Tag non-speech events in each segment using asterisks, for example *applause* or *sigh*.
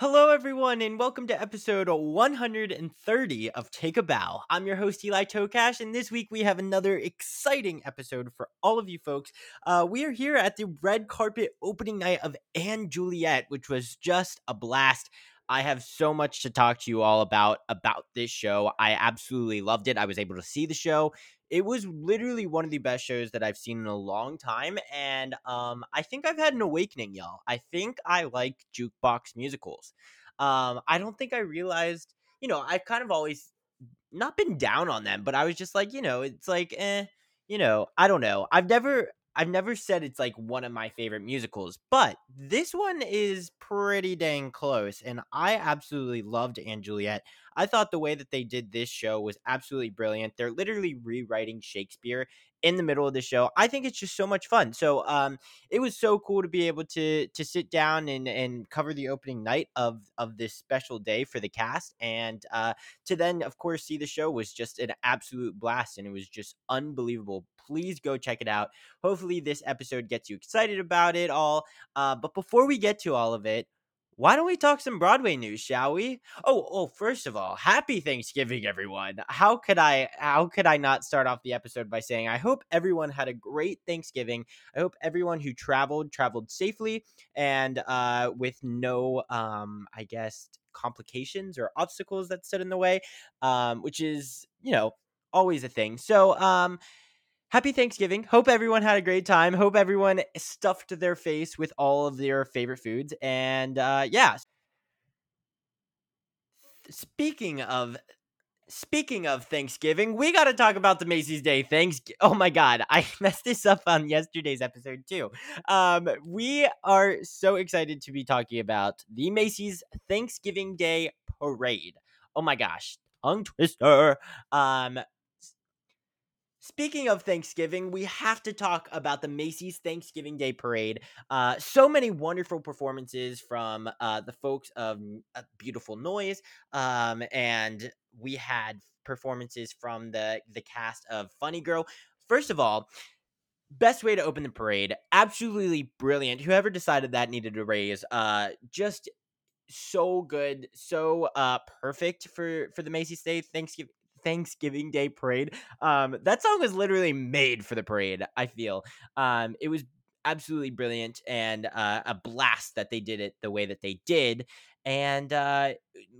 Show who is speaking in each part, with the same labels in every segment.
Speaker 1: Hello, everyone, and welcome to episode 130 of Take a Bow. I'm your host, Eli Tokash, and this week we have another exciting episode for all of you folks. Uh, we are here at the red carpet opening night of & Juliet, which was just a blast. I have so much to talk to you all about about this show. I absolutely loved it. I was able to see the show. It was literally one of the best shows that I've seen in a long time, and um, I think I've had an awakening, y'all. I think I like jukebox musicals. Um, I don't think I realized, you know, I've kind of always not been down on them, but I was just like, you know, it's like, eh, you know, I don't know. I've never I've never said it's like one of my favorite musicals, but this one is pretty dang close, and I absolutely loved & Juliet. I thought the way that they did this show was absolutely brilliant. They're literally rewriting Shakespeare in the middle of the show. I think it's just so much fun. So um it was so cool to be able to to sit down and and cover the opening night of of this special day for the cast and uh to then of course see the show was just an absolute blast and it was just unbelievable. Please go check it out. Hopefully this episode gets you excited about it all. Uh but before we get to all of it, why don't we talk some Broadway news, shall we? Oh, oh, first of all, happy Thanksgiving, everyone. How could I how could I not start off the episode by saying I hope everyone had a great Thanksgiving. I hope everyone who traveled traveled safely and uh with no um I guess complications or obstacles that stood in the way. Um, which is, you know, always a thing. So um happy Thanksgiving. Hope everyone had a great time. Hope everyone stuffed their face with all of their favorite foods. And uh, yeah. Speaking of speaking of Thanksgiving, we got to talk about the Macy's Day Thanks. Oh my God, I *laughs* messed this up on yesterday's episode too. Um, we are so excited to be talking about the Macy's Thanksgiving Day Parade. Oh my gosh, tongue twister. Um, Speaking of Thanksgiving, we have to talk about the Macy's Thanksgiving Day Parade. Uh, so many wonderful performances from uh, the folks of uh, Beautiful Noise, um, and we had performances from the the cast of Funny Girl. First of all, best way to open the parade, absolutely brilliant. Whoever decided that needed a raise, uh, just so good, so uh perfect for for the Macy's Day Thanksgiving Thanksgiving Day parade. Um, that song was literally made for the parade. I feel. Um, it was absolutely brilliant and uh, a blast that they did it the way that they did. And uh,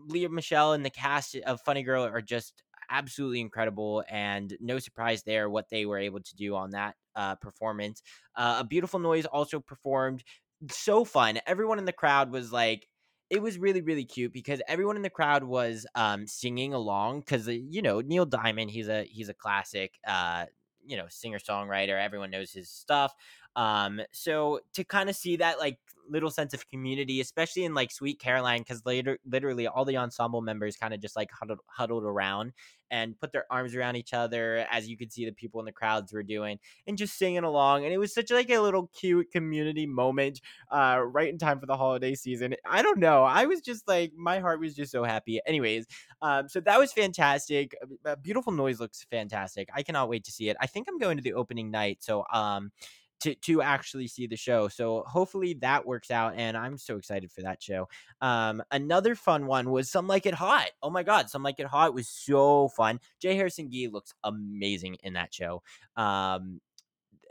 Speaker 1: Lea Michele and the cast of Funny Girl are just absolutely incredible, and no surprise there what they were able to do on that uh, performance. Uh, a beautiful noise also performed. So fun. Everyone in the crowd was like it was really really cute because everyone in the crowd was um singing along because uh, you know Neil Diamond he's a he's a classic uh you know singer songwriter everyone knows his stuff um so to kind of see that like little sense of community, especially in like Sweet Caroline, because later, literally, all the ensemble members kind of just like huddled, huddled around and put their arms around each other, as you could see the people in the crowds were doing, and just singing along. And it was such like a little cute community moment, uh, right in time for the holiday season. I don't know. I was just like, my heart was just so happy. Anyways, um, so that was fantastic. Beautiful noise looks fantastic. I cannot wait to see it. I think I'm going to the opening night, so um to to actually see the show. So hopefully that works out, and I'm so excited for that show. Um, another fun one was Some Like It Hot. Oh my God, Some Like It Hot was so fun. J. Harrison Ghee looks amazing in that show. Um,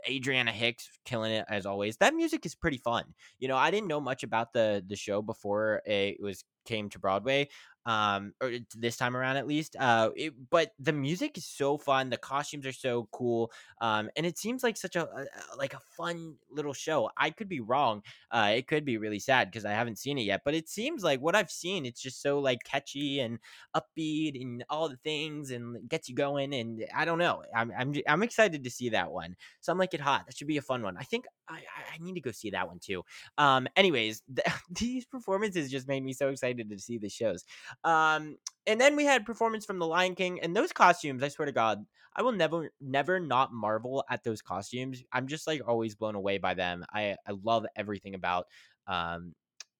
Speaker 1: Adriana Hicks killing it as always. That music is pretty fun. You know, I didn't know much about the the show before it was came to Broadway um or this time around at least uh it, but the music is so fun the costumes are so cool um and it seems like such a, a like a fun little show. I could be wrong uh it could be really sad because i haven't seen it yet but it seems like what i've seen it's just so like catchy and upbeat and all the things and gets you going and i don't know i'm i'm, I'm excited to see that one so i'm like it hot that should be a fun one. I think i i need to go see that one too um anyways *laughs* the, these performances just made me so excited to see the shows um, and then we had performance from The Lion King, and those costumes. I swear to God, I will never, never not marvel at those costumes. I'm just like always blown away by them. I, I love everything about um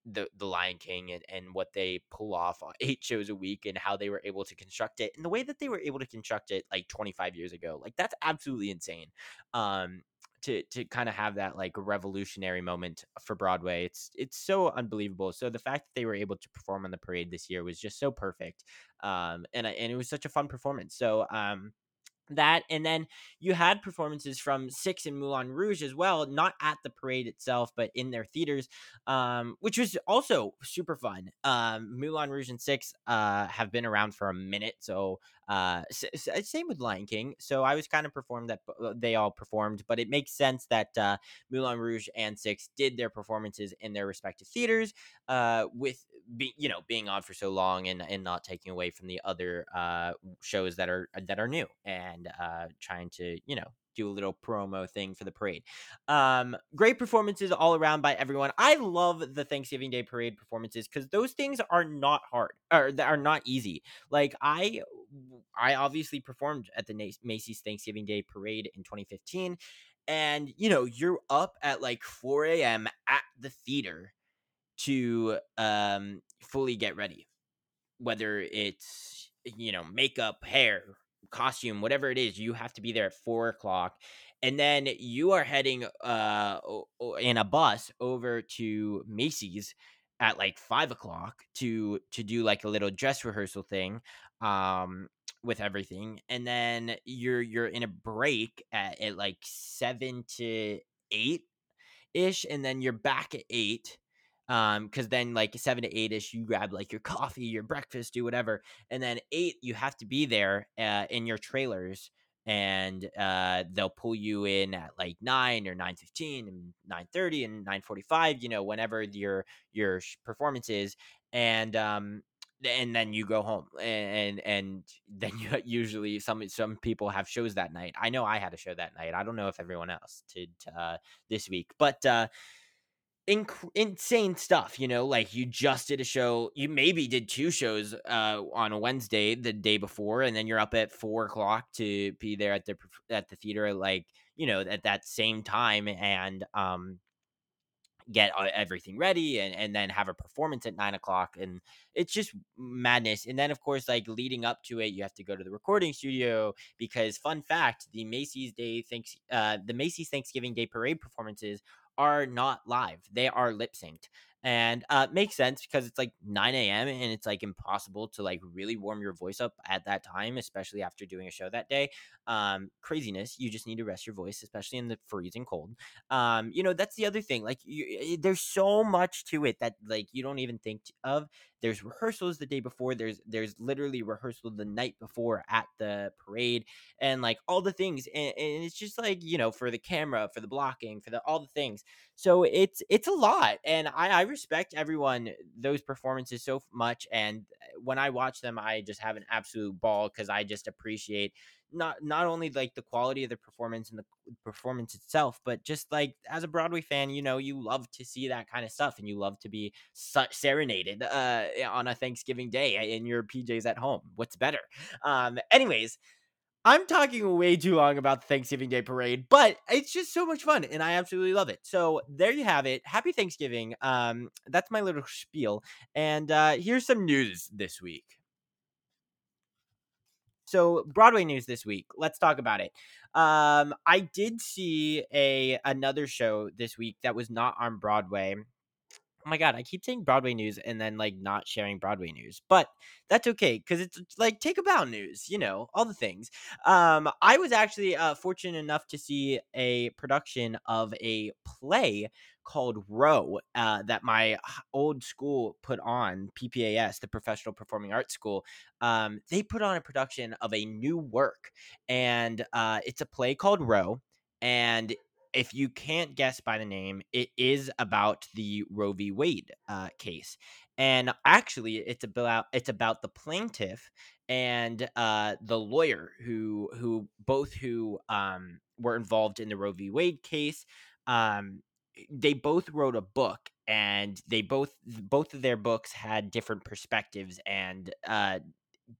Speaker 1: the the Lion King and, and what they pull off on *laughs* eight shows a week and how they were able to construct it and the way that they were able to construct it like 25 years ago. Like that's absolutely insane. Um to to kind of have that like revolutionary moment for Broadway. It's it's so unbelievable. So the fact that they were able to perform on the parade this year was just so perfect. Um, and and it was such a fun performance. So um, that and then you had performances from six and moulin rouge as well not at the parade itself but in their theaters um, which was also super fun um, moulin rouge and six uh, have been around for a minute so uh, same with lion king so i was kind of performed that uh, they all performed but it makes sense that uh, moulin rouge and six did their performances in their respective theaters uh, with be, you know being on for so long and, and not taking away from the other uh, shows that are that are new and uh, trying to, you know, do a little promo thing for the parade. Um, great performances all around by everyone. I love the Thanksgiving Day parade performances because those things are not hard or that are not easy. Like I, I obviously performed at the Macy's Thanksgiving Day parade in 2015, and you know you're up at like 4 a.m. at the theater to um fully get ready, whether it's you know makeup, hair, costume, whatever it is, you have to be there at four o'clock. And then you are heading uh in a bus over to Macy's at like five o'clock to to do like a little dress rehearsal thing um with everything and then you're you're in a break at, at like seven to eight ish and then you're back at eight um because then like seven to eight ish you grab like your coffee your breakfast do whatever and then eight you have to be there uh, in your trailers and uh, they'll pull you in at like 9 or 9.15 and 9.30 and 9.45 you know whenever your your performance is and um and then you go home and and *laughs* then you usually some some people have shows that night. I know i had a show that night. I don't know if everyone else did uh, this week but uh inc- insane stuff you know like you just did a show you maybe did two shows uh on a wednesday the day before and then you're up at four o'clock to be there at the at the theater like you know at that same time and um get everything ready and, and then have a performance at nine o'clock and it's just madness. And then of course like leading up to it you have to go to the recording studio because fun fact the macy's day thanks uh the macy's thanksgiving day parade performances are not live. They are lip synced. And uh makes sense because it's like 9 a.m. and it's like impossible to like really warm your voice up at that time, especially after doing a show that day. Um, craziness. You just need to rest your voice, especially in the freezing cold. Um, you know, that's the other thing. Like you, there's so much to it that like you don't even think of. There's rehearsals the day before. There's there's literally rehearsal the night before at the parade and like all the things. And, and it's just like, you know, for the camera, for the blocking, for the all the things. So it's it's a lot. And I, I respect everyone those performances so much. And uh, when I watch them, I just have an absolute ball because I just appreciate not not only like the quality of the performance and the performance itself, but just like as a Broadway fan, you know, you love to see that kind of stuff, and you love to be serenaded uh, on a Thanksgiving day in your PJs at home. What's better? Um, anyways. I'm talking way too long about the Thanksgiving Day parade, but it's just so much fun and I absolutely love it. So there you have it. Happy Thanksgiving. Um, that's my little spiel. And uh, here's some news this week. So Broadway news this week. Let's talk about it. Um, I did see a another show this week that was not on Broadway. My god, I keep saying Broadway news and then like not sharing Broadway news, but that's okay because it's like Take a Bow news, you know, all the things. Um, I was actually uh, fortunate enough to see a production of a play called Roe uh, that my old school put on PPAS, the Professional Performing Arts School. Um, they put on a production of a new work, and uh, it's a play called Roe, and if you can't guess by the name, it is about the Roe v. Wade uh, case, and actually, it's about it's about the plaintiff and uh, the lawyer who who both who um, were involved in the Roe v. Wade case. Um, they both wrote a book, and they both both of their books had different perspectives and uh,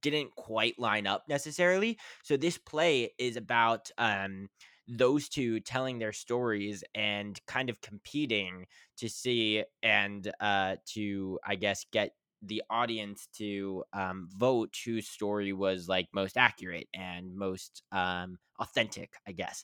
Speaker 1: didn't quite line up necessarily. So this play is about um, those two telling their stories and kind of competing to see and uh, to, I guess, get the audience to um, vote whose story was like most accurate and most um, authentic, I guess.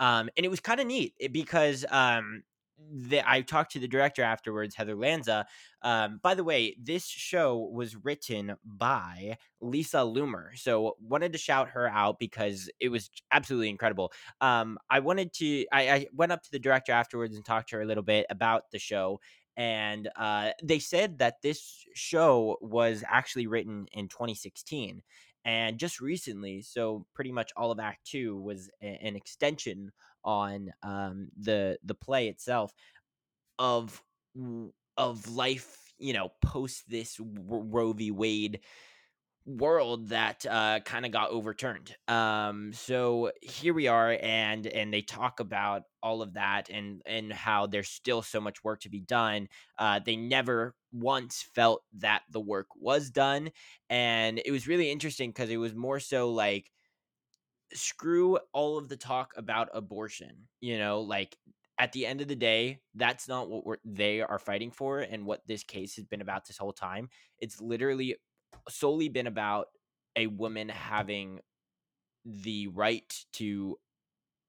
Speaker 1: Um, and it was kind of neat eh, because um, the, I talked to the director afterwards, Heather Lanza. Um, by the way, this show was written by Lisa Loomer, so wanted to shout her out because it was absolutely incredible. Um, I wanted to, I, I went up to the director afterwards and talked to her a little bit about the show, and uh, they said that this show was actually written in 2016 and just recently so pretty much all of act two was a- an extension on um, the the play itself of of life, you know, post this Roe v. Wade world that uh, kind of got overturned. Um, so here we are, and and they talk about all of that and and how there's still so much work to be done. Uh, they never once felt that the work was done, and it was really interesting because it was more so like screw all of the talk about abortion. You know, like at the end of the day, that's not what we're, they are fighting for and what this case has been about this whole time. It's literally solely been about a woman having the right to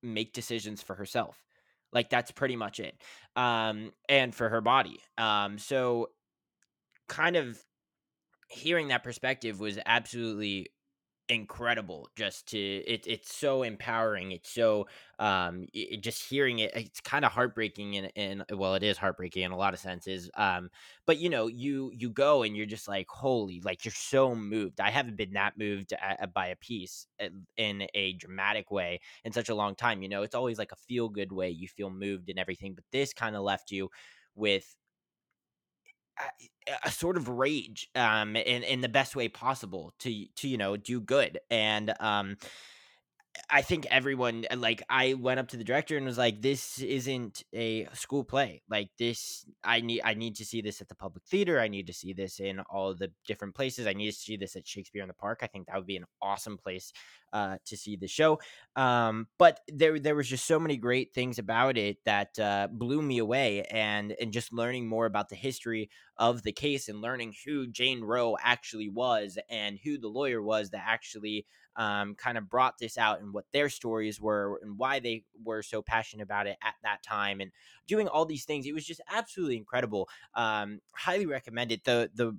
Speaker 1: make decisions for herself. Like that's pretty much it. Um and for her body. Um so kind of hearing that perspective was absolutely incredible just to it, it's so empowering it's so um it, just hearing it it's kind of heartbreaking and and well it is heartbreaking in a lot of senses um but you know you you go and you're just like holy like you're so moved i haven't been that moved at, by a piece uh, in a dramatic way in such a long time you know it's always like a feel good way you feel moved and everything but this kind of left you with a sort of rage um in in the best way possible to to you know do good. And um I think everyone uh, like I went up to the director and was like, "This isn't a school play. Like this, I need I need to see this at the public theater. I need to see this in all the different places. I need to see this at Shakespeare in the Park. I think that would be an awesome place uh, to see the show. Um, but there there was just so many great things about it that uh, blew me away, and and just learning more about the history of the case and learning who Jane Roe actually was and who the lawyer was that actually um, kind of brought this out and what their stories were and why they were so passionate about it at that time and doing all these things. It was just absolutely incredible. Um, highly recommended. The the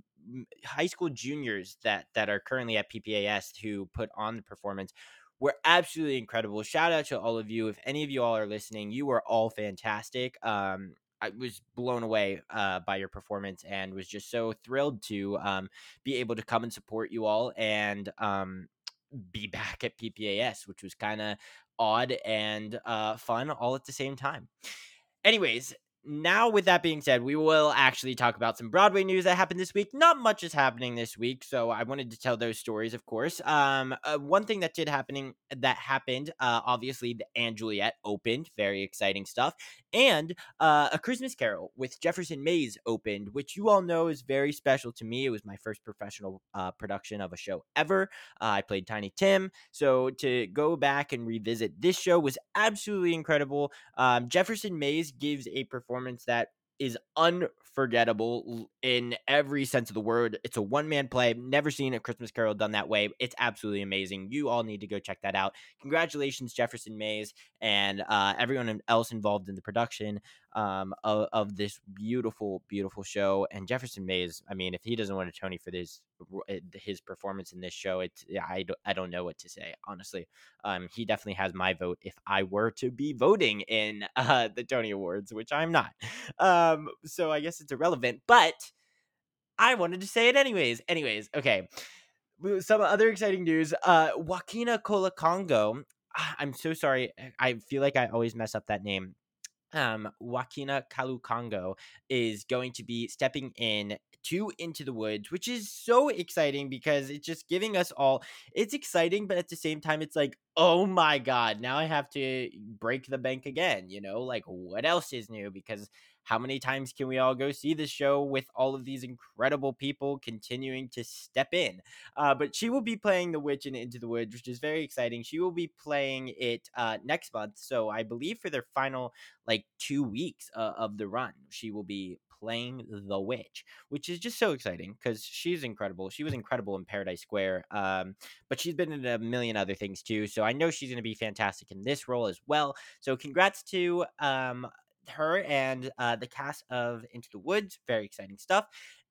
Speaker 1: high school juniors that that are currently at PPAS who put on the performance were absolutely incredible. Shout out to all of you. If any of you all are listening, you are all fantastic. Um, I was blown away uh, by your performance and was just so thrilled to um, be able to come and support you all and um, be back at PPAS, which was kind of odd and uh, fun all at the same time. Anyways, now with that being said we will actually talk about some broadway news that happened this week not much is happening this week so i wanted to tell those stories of course um uh, one thing that did happening that happened uh obviously the and juliet opened very exciting stuff and uh a christmas carol with jefferson mays opened which you all know is very special to me. It was my first professional uh, production of a show ever. Uh, i played tiny tim. So to go back and revisit this show was absolutely incredible. Um jefferson mays gives a performance that is unforgettable in every sense of the word. It's a one man play. Never seen a Christmas Carol done that way. It's absolutely amazing. You all need to go check that out. Congratulations, Jefferson Mays, and uh, everyone else involved in the production. Um, of, of this beautiful, beautiful show. And Jefferson Mays, I mean, if he doesn't win a Tony for this eh, his performance in this show, it's I don't, I don't know what to say honestly. Um, he definitely has my vote if I were to be voting in *laughs* uh, the Tony Awards, which I'm not. Um, so I guess it's irrelevant, but I wanted to say it anyways. Anyways, okay. Some other exciting news. Uh, Joaquina Kalukango. Congo I'm so sorry. I feel like I always mess up that name um, Joaquina Kalukango is going to be stepping in to Into the Woods, which is so exciting because it's just giving us all. It's exciting, but at the same time, it's like, oh my god, now I have to break the bank again. You know, like what else is new? Because how many times can we all go see the show with all of these incredible people continuing to step in? Uh, but she will be playing the witch in Into the Woods, which is very exciting. She will be playing it uh, next month. So I believe for their final like two weeks uh, of the run, she will be playing the witch, which is just so exciting because she's incredible. She was incredible in Paradise Square, um, but she's been in a million other things too. So I know she's going to be fantastic in this role as well. So congrats to um, her and uh, the cast of Into the Woods. Very exciting stuff.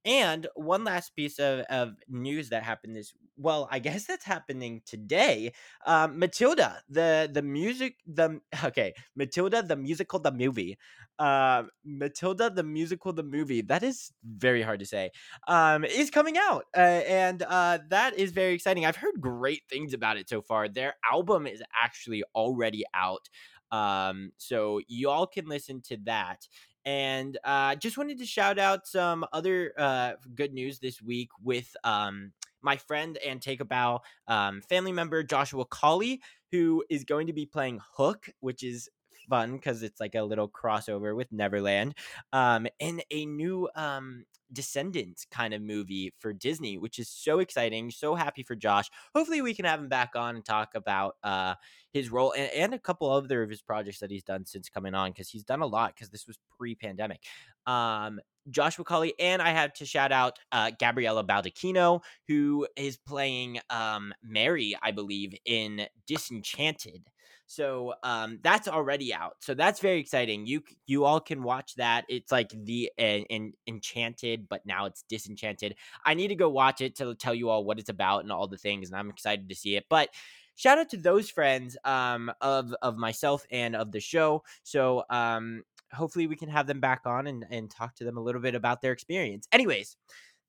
Speaker 1: And one last piece of, of news that happened this well, I *laughs* guess that's happening today. Um, Matilda, the the music, the *laughs* okay, Matilda, the musical, the movie. Uh, Matilda, the musical, the movie. That is very hard to say. Um, is coming out, uh, and uh, that is very exciting. I've heard great things about it so far. Their album is actually already out. Um, so y'all can listen to that. And uh, just wanted to shout out some other uh, good news this week with um, my friend and Take a Bow um, family member Joshua Colley, who is going to be playing Hook, which is fun because it's like a little crossover with Neverland, um, and a new um, Descendants kind of movie for Disney, which is so exciting. So happy for Josh. Hopefully, we can have him back on and talk about uh, his role and, and a couple other of his projects that he's done since coming on because he's done a lot because this was pre-pandemic. Um, Joshua Colley, and I had to shout out uh, Gabriella Baldacchino, who is playing um, Mary, I believe, in Disenchanted. So um, that's already out. So that's very exciting. You you all can watch that. It's like the uh, Enchanted, but now it's Disenchanted. I need to go watch it to tell you all what it's about and all the things, and I'm excited to see it. But shout out to those friends um, of of myself and of the show. So um, hopefully we can have them back on and, and talk to them a little bit about their experience. Anyways,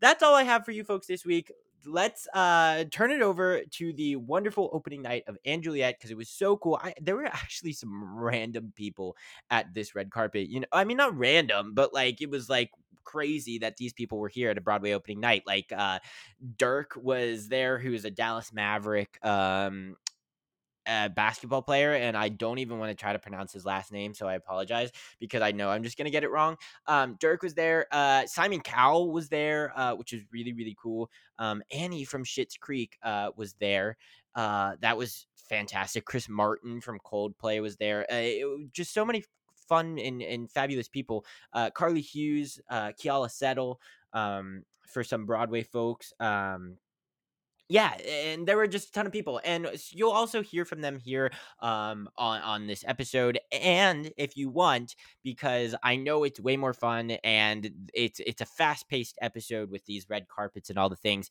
Speaker 1: that's all I have for you folks this week let's uh turn it over to the wonderful opening night of & Juliet because it was so cool. I there were actually some random people at this red carpet. You know, I mean not random, but like it was like crazy that these people were here at a Broadway opening night. Like uh Dirk was there, who's a Dallas Maverick. Um basketball player, and I don't even want to try to pronounce his last name, so I apologize because I know I'm just gonna get it wrong. Um, Dirk was there. Uh, Simon Cowell was there, uh, which is really really cool. Um, Annie from Schitt's Creek uh, was there. Uh, that was fantastic. Chris Martin from Coldplay was there. Uh, it, just so many fun and, and fabulous people. Uh, Carly Hughes, uh, Keala Settle, um, for some Broadway folks. Um, yeah, and there were just a ton of people, and you'll also hear from them here um, on on this episode. And if you want, because I know it's way more fun, and it's it's a fast paced episode with these red carpets and all the things.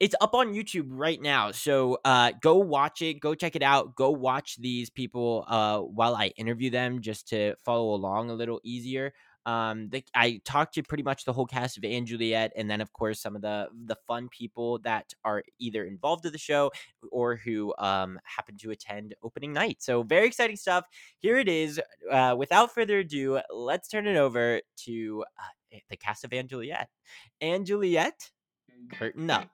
Speaker 1: It's up on YouTube right now, so uh, go watch it. Go check it out. Go watch these people uh, while I interview them, just to follow along a little easier. Um, the, I talked to pretty much the whole cast of & Juliet, and then of course some of the the fun people that are either involved in the show or who um happen to attend opening night. So very exciting stuff. Here it is. Uh, without further ado, let's turn it over to uh, the cast of & Juliet. & Juliet, curtain up.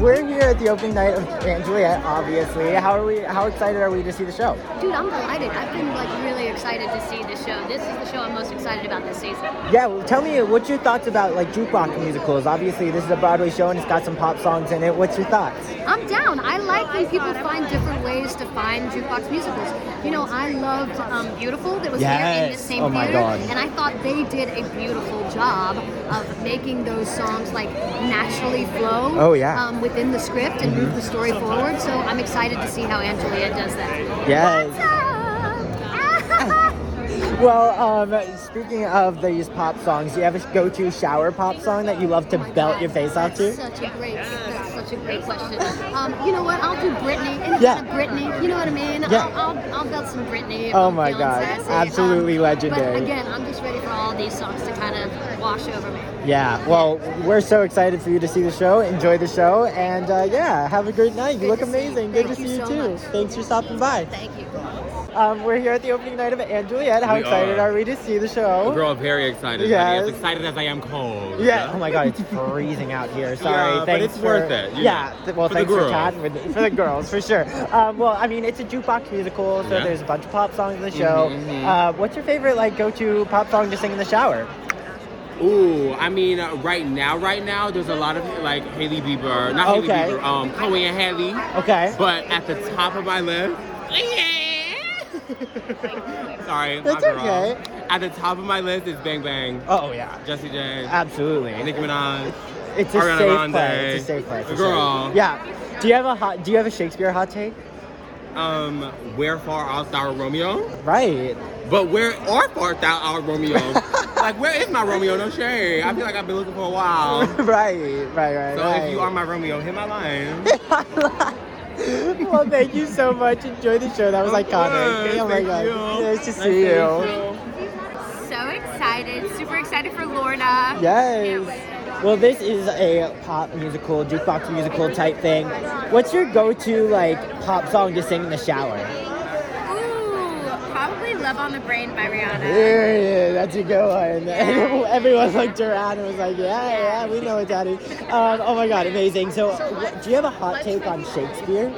Speaker 2: We're here at the opening night of & Juliet, obviously. How are we? How excited are we to see the show?
Speaker 3: Dude, I'm delighted. I've been like really excited to see the show. This is the show I'm most excited about this season.
Speaker 2: Yeah, well, tell me what's your thoughts about like jukebox musicals? Obviously, this is a Broadway show and it's got some pop songs in it. What's your thoughts?
Speaker 3: I'm down. I like when people find different ways to find jukebox musicals. You know, I loved um, Beautiful that was here in
Speaker 2: Yes.
Speaker 3: the same
Speaker 2: Oh
Speaker 3: theater, and I thought they did a beautiful job of making those songs like naturally flow.
Speaker 2: Oh, yeah.
Speaker 3: Um, within the script and move the story forward. So I'm excited to see how & Juliet does that.
Speaker 2: Yes. *laughs* Well, um, speaking of these pop songs, do you have a go-to shower pop song that you love to
Speaker 3: Oh
Speaker 2: belt
Speaker 3: God,
Speaker 2: your face off to?
Speaker 3: Such a great, that's such a great question. Um, you know what? I'll do Britney. Any
Speaker 2: Yeah.
Speaker 3: kind of Britney. You know what I mean?
Speaker 2: Yeah.
Speaker 3: I'll, I'll, I'll belt some Britney.
Speaker 2: Oh my God,
Speaker 3: sassy.
Speaker 2: absolutely
Speaker 3: Um,
Speaker 2: legendary.
Speaker 3: But again, I'm just ready for all these songs to kind of wash over me.
Speaker 2: Yeah. Well, we're so excited for you to see the show. Enjoy the show, and uh, yeah, have a great night. You
Speaker 3: Good
Speaker 2: look
Speaker 3: to see you.
Speaker 2: amazing. Good to
Speaker 3: Thank
Speaker 2: see
Speaker 3: you
Speaker 2: you
Speaker 3: so
Speaker 2: too.
Speaker 3: much.
Speaker 2: Thanks for stopping by.
Speaker 3: Thank you.
Speaker 2: Um, we're here at the opening night of & Juliet. How
Speaker 4: We
Speaker 2: excited
Speaker 4: are.
Speaker 2: are. we to see the show?
Speaker 4: Girl, very excited.
Speaker 2: Yes.
Speaker 4: Honey. As excited as I am cold.
Speaker 2: Yeah. Oh my God, it's freezing out here. Sorry.
Speaker 4: Yeah, but
Speaker 2: Thanks
Speaker 4: it's
Speaker 2: for,
Speaker 4: worth it,
Speaker 2: Yeah. th- well,
Speaker 4: for
Speaker 2: thanks for chatting with for the girls for sure. Um, well, I mean, it's a jukebox musical, so
Speaker 4: Yeah.
Speaker 2: there's a bunch of pop songs in the show.
Speaker 4: Mhm, mhm.
Speaker 2: Uh, what's your favorite like go-to pop song to sing in the shower?
Speaker 4: Ooh, I mean, uh, right now, right now, there's a lot of like Hailey Bieber, not
Speaker 2: Okay.
Speaker 4: Hailey Bieber, um, Chloe and Haley.
Speaker 2: Okay.
Speaker 4: But at the top of my list, *laughs* sorry, my girl.
Speaker 2: okay.
Speaker 4: At the top of my list is Bang Bang,
Speaker 2: Oh yeah.
Speaker 4: Jessie J,
Speaker 2: Absolutely.
Speaker 4: Nicki Minaj.
Speaker 2: It's a
Speaker 4: Ariana
Speaker 2: safe
Speaker 4: Grande.
Speaker 2: play. It's a safe play. For
Speaker 4: Girl.
Speaker 2: Sure. Yeah. Do you have a hot? Do you have a Shakespeare hot take?
Speaker 4: Um, Where Far Art Thou Romeo?
Speaker 2: Right.
Speaker 4: But where are art thou our Romeo? *laughs* like, where is my Romeo? No shade. I feel like I've been looking for a while. *laughs*
Speaker 2: right. Right. Right.
Speaker 4: So if you are my Romeo, hit my line. *laughs*
Speaker 2: well, thank you so much. Enjoy the show. That was
Speaker 4: Of
Speaker 2: iconic.
Speaker 4: course,
Speaker 2: oh my
Speaker 4: thank
Speaker 2: god.
Speaker 4: you.
Speaker 2: Nice to
Speaker 4: Nice
Speaker 2: see
Speaker 4: to
Speaker 2: you.
Speaker 4: meet you.
Speaker 5: So excited, super excited for Lorna.
Speaker 2: Yes. Well, this is a pop musical, jukebox musical type thing. What's your go-to like pop song to sing in the shower?
Speaker 5: Love on the Brain by Rihanna.
Speaker 2: Yeah, that's a good one. *laughs* Everyone looked around and was like, "Yeah, yeah, we know it, Daddy." Um, oh my God, amazing! So, what, do you have a hot take on Shakespeare,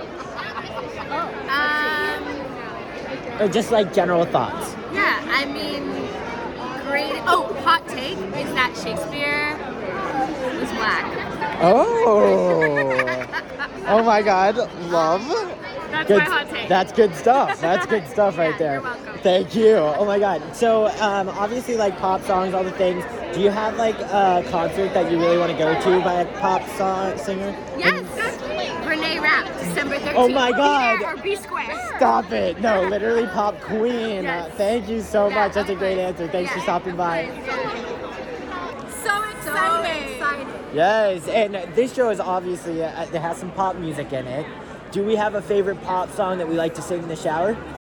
Speaker 5: Um,
Speaker 2: or just like general thoughts?
Speaker 5: yeah, I mean, great. Oh, hot take is that Shakespeare was black.
Speaker 2: Oh, oh my God, love. *laughs*
Speaker 5: That's
Speaker 2: Good,
Speaker 5: my hot take.
Speaker 2: That's good stuff. That's good *laughs* stuff right
Speaker 5: Yeah,
Speaker 2: there. Thank you. Oh my God. So, um, obviously, like pop songs, all the things. Do you have like a concert that you really want to go to by a pop song singer?
Speaker 5: yes, Renee Rapp, December 13th.
Speaker 2: Oh my God.
Speaker 5: or be square.
Speaker 2: Stop it! No, literally pop queen.
Speaker 5: Yes.
Speaker 2: Uh, thank you so
Speaker 5: Yeah,
Speaker 2: much. That's a great answer. Thanks for stopping by.
Speaker 5: So excited.
Speaker 2: Yes, and this show is obviously uh, it has some pop music in it. Do we have a favorite pop song that we like to sing in the shower?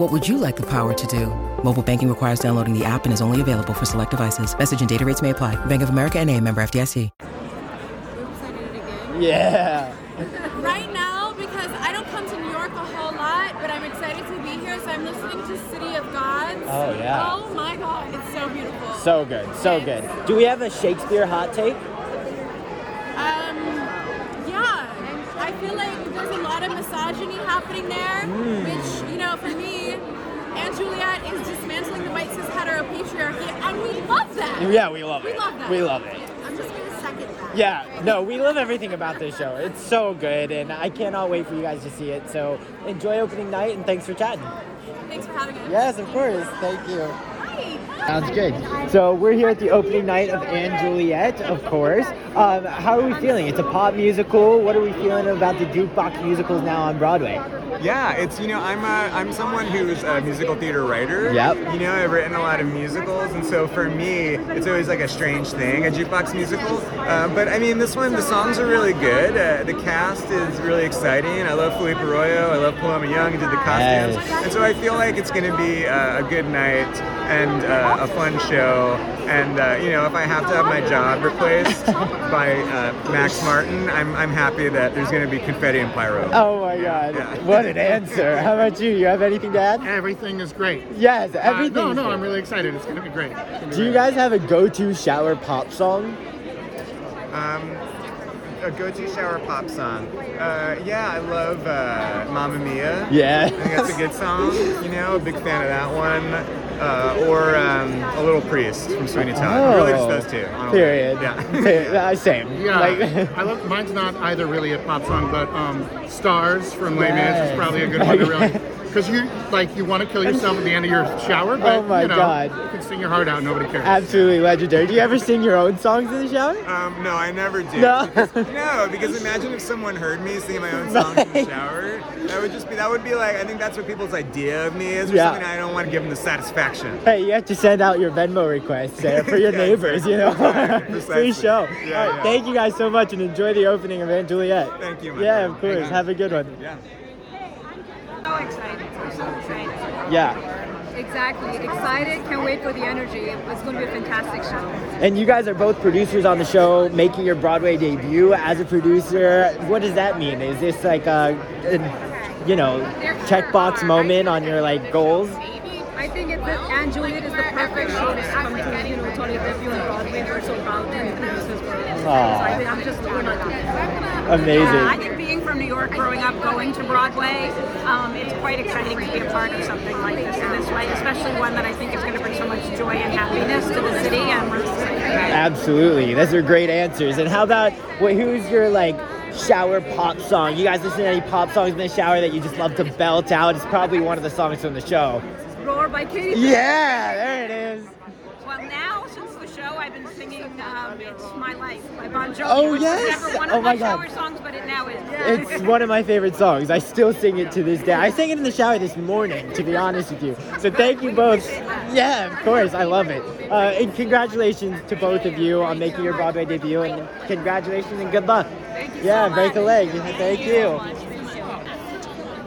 Speaker 6: What would you like the power to do? Mobile banking requires downloading the app and is only available for select devices. Message and data rates may apply. Bank of America and a member FDIC.
Speaker 2: Oops, Yeah. *laughs*
Speaker 7: right now because I don't come to New York a whole lot, but I'm excited to be here. So I'm listening to City of Gods.
Speaker 2: Oh, yeah.
Speaker 7: Oh my God, it's so beautiful.
Speaker 2: So good, so good. Do we have a Shakespeare hot take?
Speaker 7: um, yeah, I feel like there's a lot of misogyny happening there,
Speaker 2: Hmm.
Speaker 7: which you know, for me, & Juliet is dismantling the white cis hetero patriarchy, and we love that.
Speaker 2: Yeah, we love
Speaker 7: We
Speaker 2: it.
Speaker 7: We love that.
Speaker 2: We love it.
Speaker 7: I'm just gonna second that.
Speaker 2: Yeah, no, we love everything about this show. It's so good, and I cannot wait for you guys to see it. So enjoy opening night, and thanks for chatting.
Speaker 7: Thanks for having us.
Speaker 2: Yes, of course. Thank you. Sounds good. So we're here at the opening night of & Juliet, of course. Um, how are we feeling? It's a pop musical. What are we feeling about the jukebox musicals now on Broadway?
Speaker 8: Yeah, it's you know I'm a, I'm someone who's a musical theater writer.
Speaker 2: Yep.
Speaker 8: You know I've written a lot of musicals, and so for me it's always like a strange thing, a jukebox musical. Uh, but I mean this one, the songs are really good. Uh, the cast is really exciting. I love Philippe Arroyo. I love Paloma Young who did the costumes,
Speaker 2: Yes.
Speaker 8: and so I feel like it's going to be uh, a good night. And uh, a fun show. And uh, you know, if I have to have my job replaced by uh, Max Martin, I'm, I'm happy that there's going to be confetti and pyro.
Speaker 2: Oh my God! *laughs* What an answer. How about you? You have anything to add?
Speaker 9: Everything is great.
Speaker 2: Yes,
Speaker 9: Uh,
Speaker 2: everything.
Speaker 9: no, no,
Speaker 2: great.
Speaker 9: I'm really excited. It's going to be great. Be
Speaker 2: Do you guys have a go-to shower pop song?
Speaker 8: Um, a go-to shower pop song. Uh, yeah, I love uh, Mamma Mia.
Speaker 2: Yeah.
Speaker 8: I think that's a good song. You know, a big fan of that one. Uh, or um, A Little Priest from Sweeney Todd. Really, just those two. honestly.
Speaker 2: Period.
Speaker 8: Yeah. *laughs*
Speaker 2: Period. Uh, Same.
Speaker 9: Yeah,
Speaker 2: Like,
Speaker 9: I love. Mine's not either really a pop song, but um, "Stars" from Les Mis is probably a good one to really, *laughs* because you like you want to kill yourself at the end of your shower, but
Speaker 2: Oh my
Speaker 9: you know,
Speaker 2: God.
Speaker 9: you can sing your heart out, nobody cares.
Speaker 2: Absolutely legendary. Do you ever sing your own songs in the shower?
Speaker 8: Um, no, I never do.
Speaker 2: No. *laughs*
Speaker 8: Because, no, because imagine if someone heard me singing my own *laughs* songs in the shower. That would just be, that would be like, I think that's what people's idea of me is, or
Speaker 2: Yeah.
Speaker 8: something I don't want to give them the satisfaction.
Speaker 2: Hey, you have to send out your Venmo requests there uh, for your *laughs*
Speaker 8: Yeah,
Speaker 2: neighbors, you know? *laughs*
Speaker 8: Precisely.
Speaker 2: Free show.
Speaker 8: Yeah,
Speaker 2: All right,
Speaker 8: yeah.
Speaker 2: Thank you guys so much and enjoy the opening of & Juliet.
Speaker 8: Thank you, my
Speaker 2: Yeah,
Speaker 8: friend.
Speaker 2: of course. Have a good one.
Speaker 8: Yeah.
Speaker 5: So excited. I'm so excited.
Speaker 2: Yeah.
Speaker 5: Exactly. Excited. Can't wait for the energy. It's going to be a fantastic show.
Speaker 2: And you guys are both producers on the show, making your Broadway debut as a producer. What does that mean? Is this like a, a you know, checkbox moment on your like goals?
Speaker 5: I think it's that & Juliet is the perfect show to come to, you know, Tony debut on Broadway. We're so proud to be producers. So I think I'm just,
Speaker 2: Amazing.
Speaker 10: Yeah, I think being from New York, growing up, going to Broadway, um, it's quite exciting to be a part of something like this in this way, especially one that I think is going to bring so much joy and happiness to the city. And we're excited.
Speaker 2: Absolutely. Those are great answers. And how about what who's your like shower pop song? You guys listen to any pop songs in the shower that you just love to belt out? It's probably one of the songs from the show.
Speaker 10: Roar by Katy Perry.
Speaker 2: Yeah, there it is.
Speaker 10: Well, now since the show, I've been singing um, "It's My Life" by Bon Jovi,
Speaker 2: Oh,
Speaker 10: which
Speaker 2: yes.
Speaker 10: never one
Speaker 2: Oh,
Speaker 10: of
Speaker 2: my
Speaker 10: my,
Speaker 2: God.
Speaker 10: shower songs, but it now is.
Speaker 2: It's one of my favorite songs. I still sing it to this day. I sang it in the shower this morning, to be honest with you. So thank you both. Yeah, of course. I love it. Uh, and congratulations to both of you on making your Broadway debut. And congratulations and good luck. yeah, break a leg. Thank you.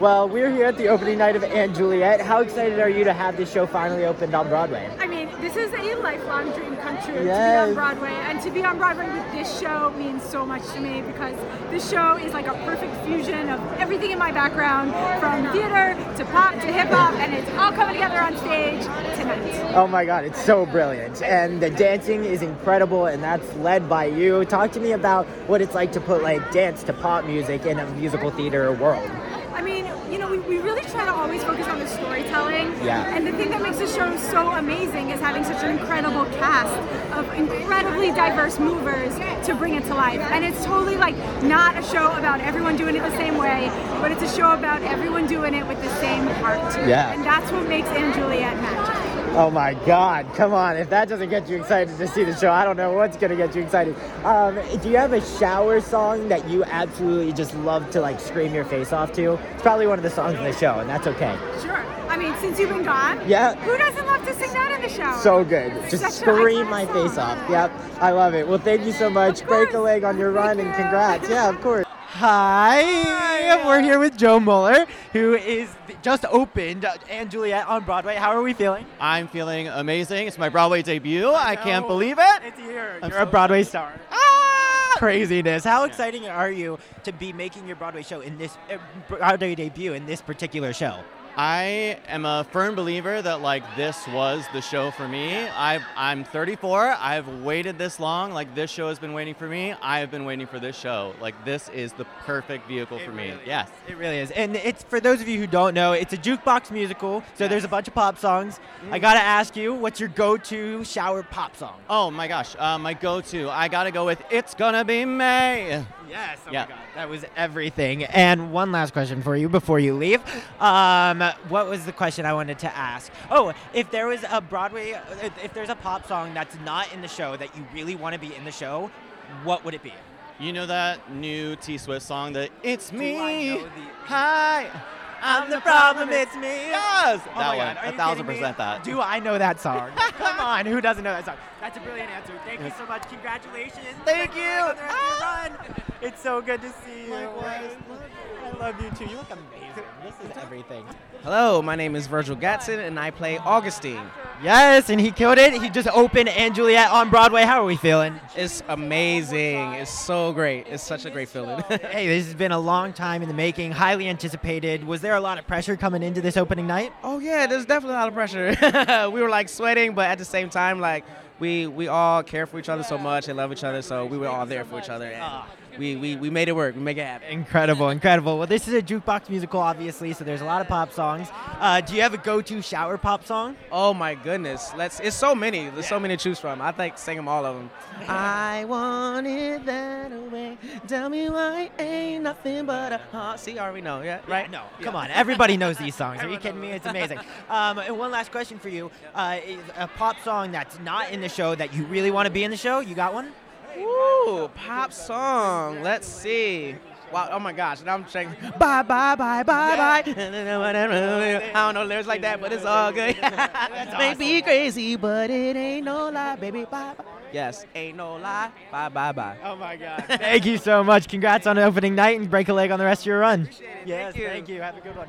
Speaker 2: Well, we're here at the opening night of & Juliet. How excited are you to have this show finally opened on Broadway?
Speaker 11: I mean, this is a lifelong dream come true to be on Broadway, and to be on Broadway with this show means so much to me because this show is like a perfect fusion of everything in my background, from theater to pop to hip hop, and it's all coming together on stage tonight.
Speaker 2: Oh my god, it's so brilliant. And the dancing is incredible and that's led by you. Talk to me about what it's like to put like dance to pop music in a musical theater world.
Speaker 11: I mean, you know, we, we really try to always focus on the storytelling.
Speaker 2: Yeah.
Speaker 11: And the thing that makes the show so amazing is having such an incredible cast of incredibly diverse movers to bring it to life. And it's totally like not a show about everyone doing it the same way, but it's a show about everyone doing it with the same heart.
Speaker 2: Yeah.
Speaker 11: And that's what makes & Juliet magic.
Speaker 2: Oh my god, come on. If that doesn't get you excited to see the show, I don't know what's gonna get you excited. Um, do you have a shower song that you absolutely just love to like scream your face off to? It's probably one of the songs in the show, and that's okay.
Speaker 11: Sure. I mean, since you've been gone,
Speaker 2: Yeah.
Speaker 11: who doesn't love to sing that in the shower?
Speaker 2: So good. Just scream my
Speaker 11: song.
Speaker 2: face off. Yep. I love it. Well, thank you so much. Break a leg on your run and congrats. Yeah, of course. Hi. We're here with Joe Muller, who is just opened & Juliet on Broadway. How are we feeling?
Speaker 12: I'm feeling amazing. It's my Broadway debut. I, can't believe it.
Speaker 2: It's here.
Speaker 12: I'm
Speaker 2: You're a
Speaker 12: so-
Speaker 2: Broadway star. Ah! Craziness. How exciting are you to be making your Broadway show in this uh, Broadway debut in this particular show?
Speaker 12: I am a firm believer that like this was the show for me. I've, I'm 34. I've waited this long. Like this show has been waiting for me. I have been waiting for this show. Like this is the perfect vehicle for me. Yes.
Speaker 2: It really is. And it's for those of you who don't know, it's a jukebox musical. So there's a bunch of pop songs. I got to ask you, what's your go-to shower pop song?
Speaker 12: Oh my gosh, uh, my go-to. I gotta go with "It's Gonna Be May."
Speaker 2: Yes. Oh
Speaker 12: yeah.
Speaker 2: my God, that was everything. And one last question for you before you leave. Um, what was the question I wanted to ask? Oh, if there was a Broadway, if, if there's a pop song that's not in the show that you really want to be in the show, what would it be?
Speaker 12: You know that new T Swift song that "It's
Speaker 2: I
Speaker 12: Me."
Speaker 2: know the-
Speaker 12: Hi.
Speaker 2: I'm the problem, it's me.
Speaker 12: Yes.
Speaker 2: Oh
Speaker 12: that
Speaker 2: my
Speaker 12: one.
Speaker 2: Are
Speaker 12: a thousand percent that.
Speaker 2: Do I know that song? *laughs* Come on, who doesn't know that song? That's a brilliant answer. Thank you so much. Congratulations.
Speaker 12: Thank you.
Speaker 2: On the rest of your run. It's so good to see you. I
Speaker 1: love you too. You look amazing. This is everything.
Speaker 13: Hello, my name is Virgil Gadson, and I play Augustine.
Speaker 1: Yes, and he killed it. He just opened and Juliet on Broadway. How are we feeling?
Speaker 13: It's amazing. It's so great. It's such a great feeling. *laughs*
Speaker 1: hey, this has been a long time in the making, highly anticipated. Was there a lot of pressure coming into this opening night?
Speaker 13: oh yeah, there's definitely a lot of pressure. *laughs* we were like sweating, but at the same time, like we we all care for each other so much and love each other, so we were all there for each other. And ah. We, we, we made it work. We make it happen.
Speaker 1: Incredible, incredible. Well, this is a jukebox musical, obviously, so there's a lot of pop songs. Uh, do you have a go-to shower pop song?
Speaker 13: Oh my goodness, let's. It's so many. There's so many to choose from. I think sing them all of them. I want it that way. Tell me why ain't nothing but a heart. See, I already know. Yeah, right.
Speaker 1: No, come on. Everybody knows these songs. Are you kidding me? It's amazing. Um, and one last question for you: uh, a pop song that's not in the show that you really want to be in the show. You got one?
Speaker 13: Ooh, pop song. Let's see. Wow, oh my gosh, now I'm checking. Bye, bye, bye, bye, bye. *laughs* I don't know lyrics like that, but it's all good. *laughs* May be crazy, but it ain't no lie, baby. Bye, bye. Yes, ain't no lie. Bye, bye, bye.
Speaker 1: Oh my God. Thank you so much. Congrats on the opening night and break a leg on the rest of your run. Yes,
Speaker 13: Thank you.
Speaker 1: thank you. Have a good one.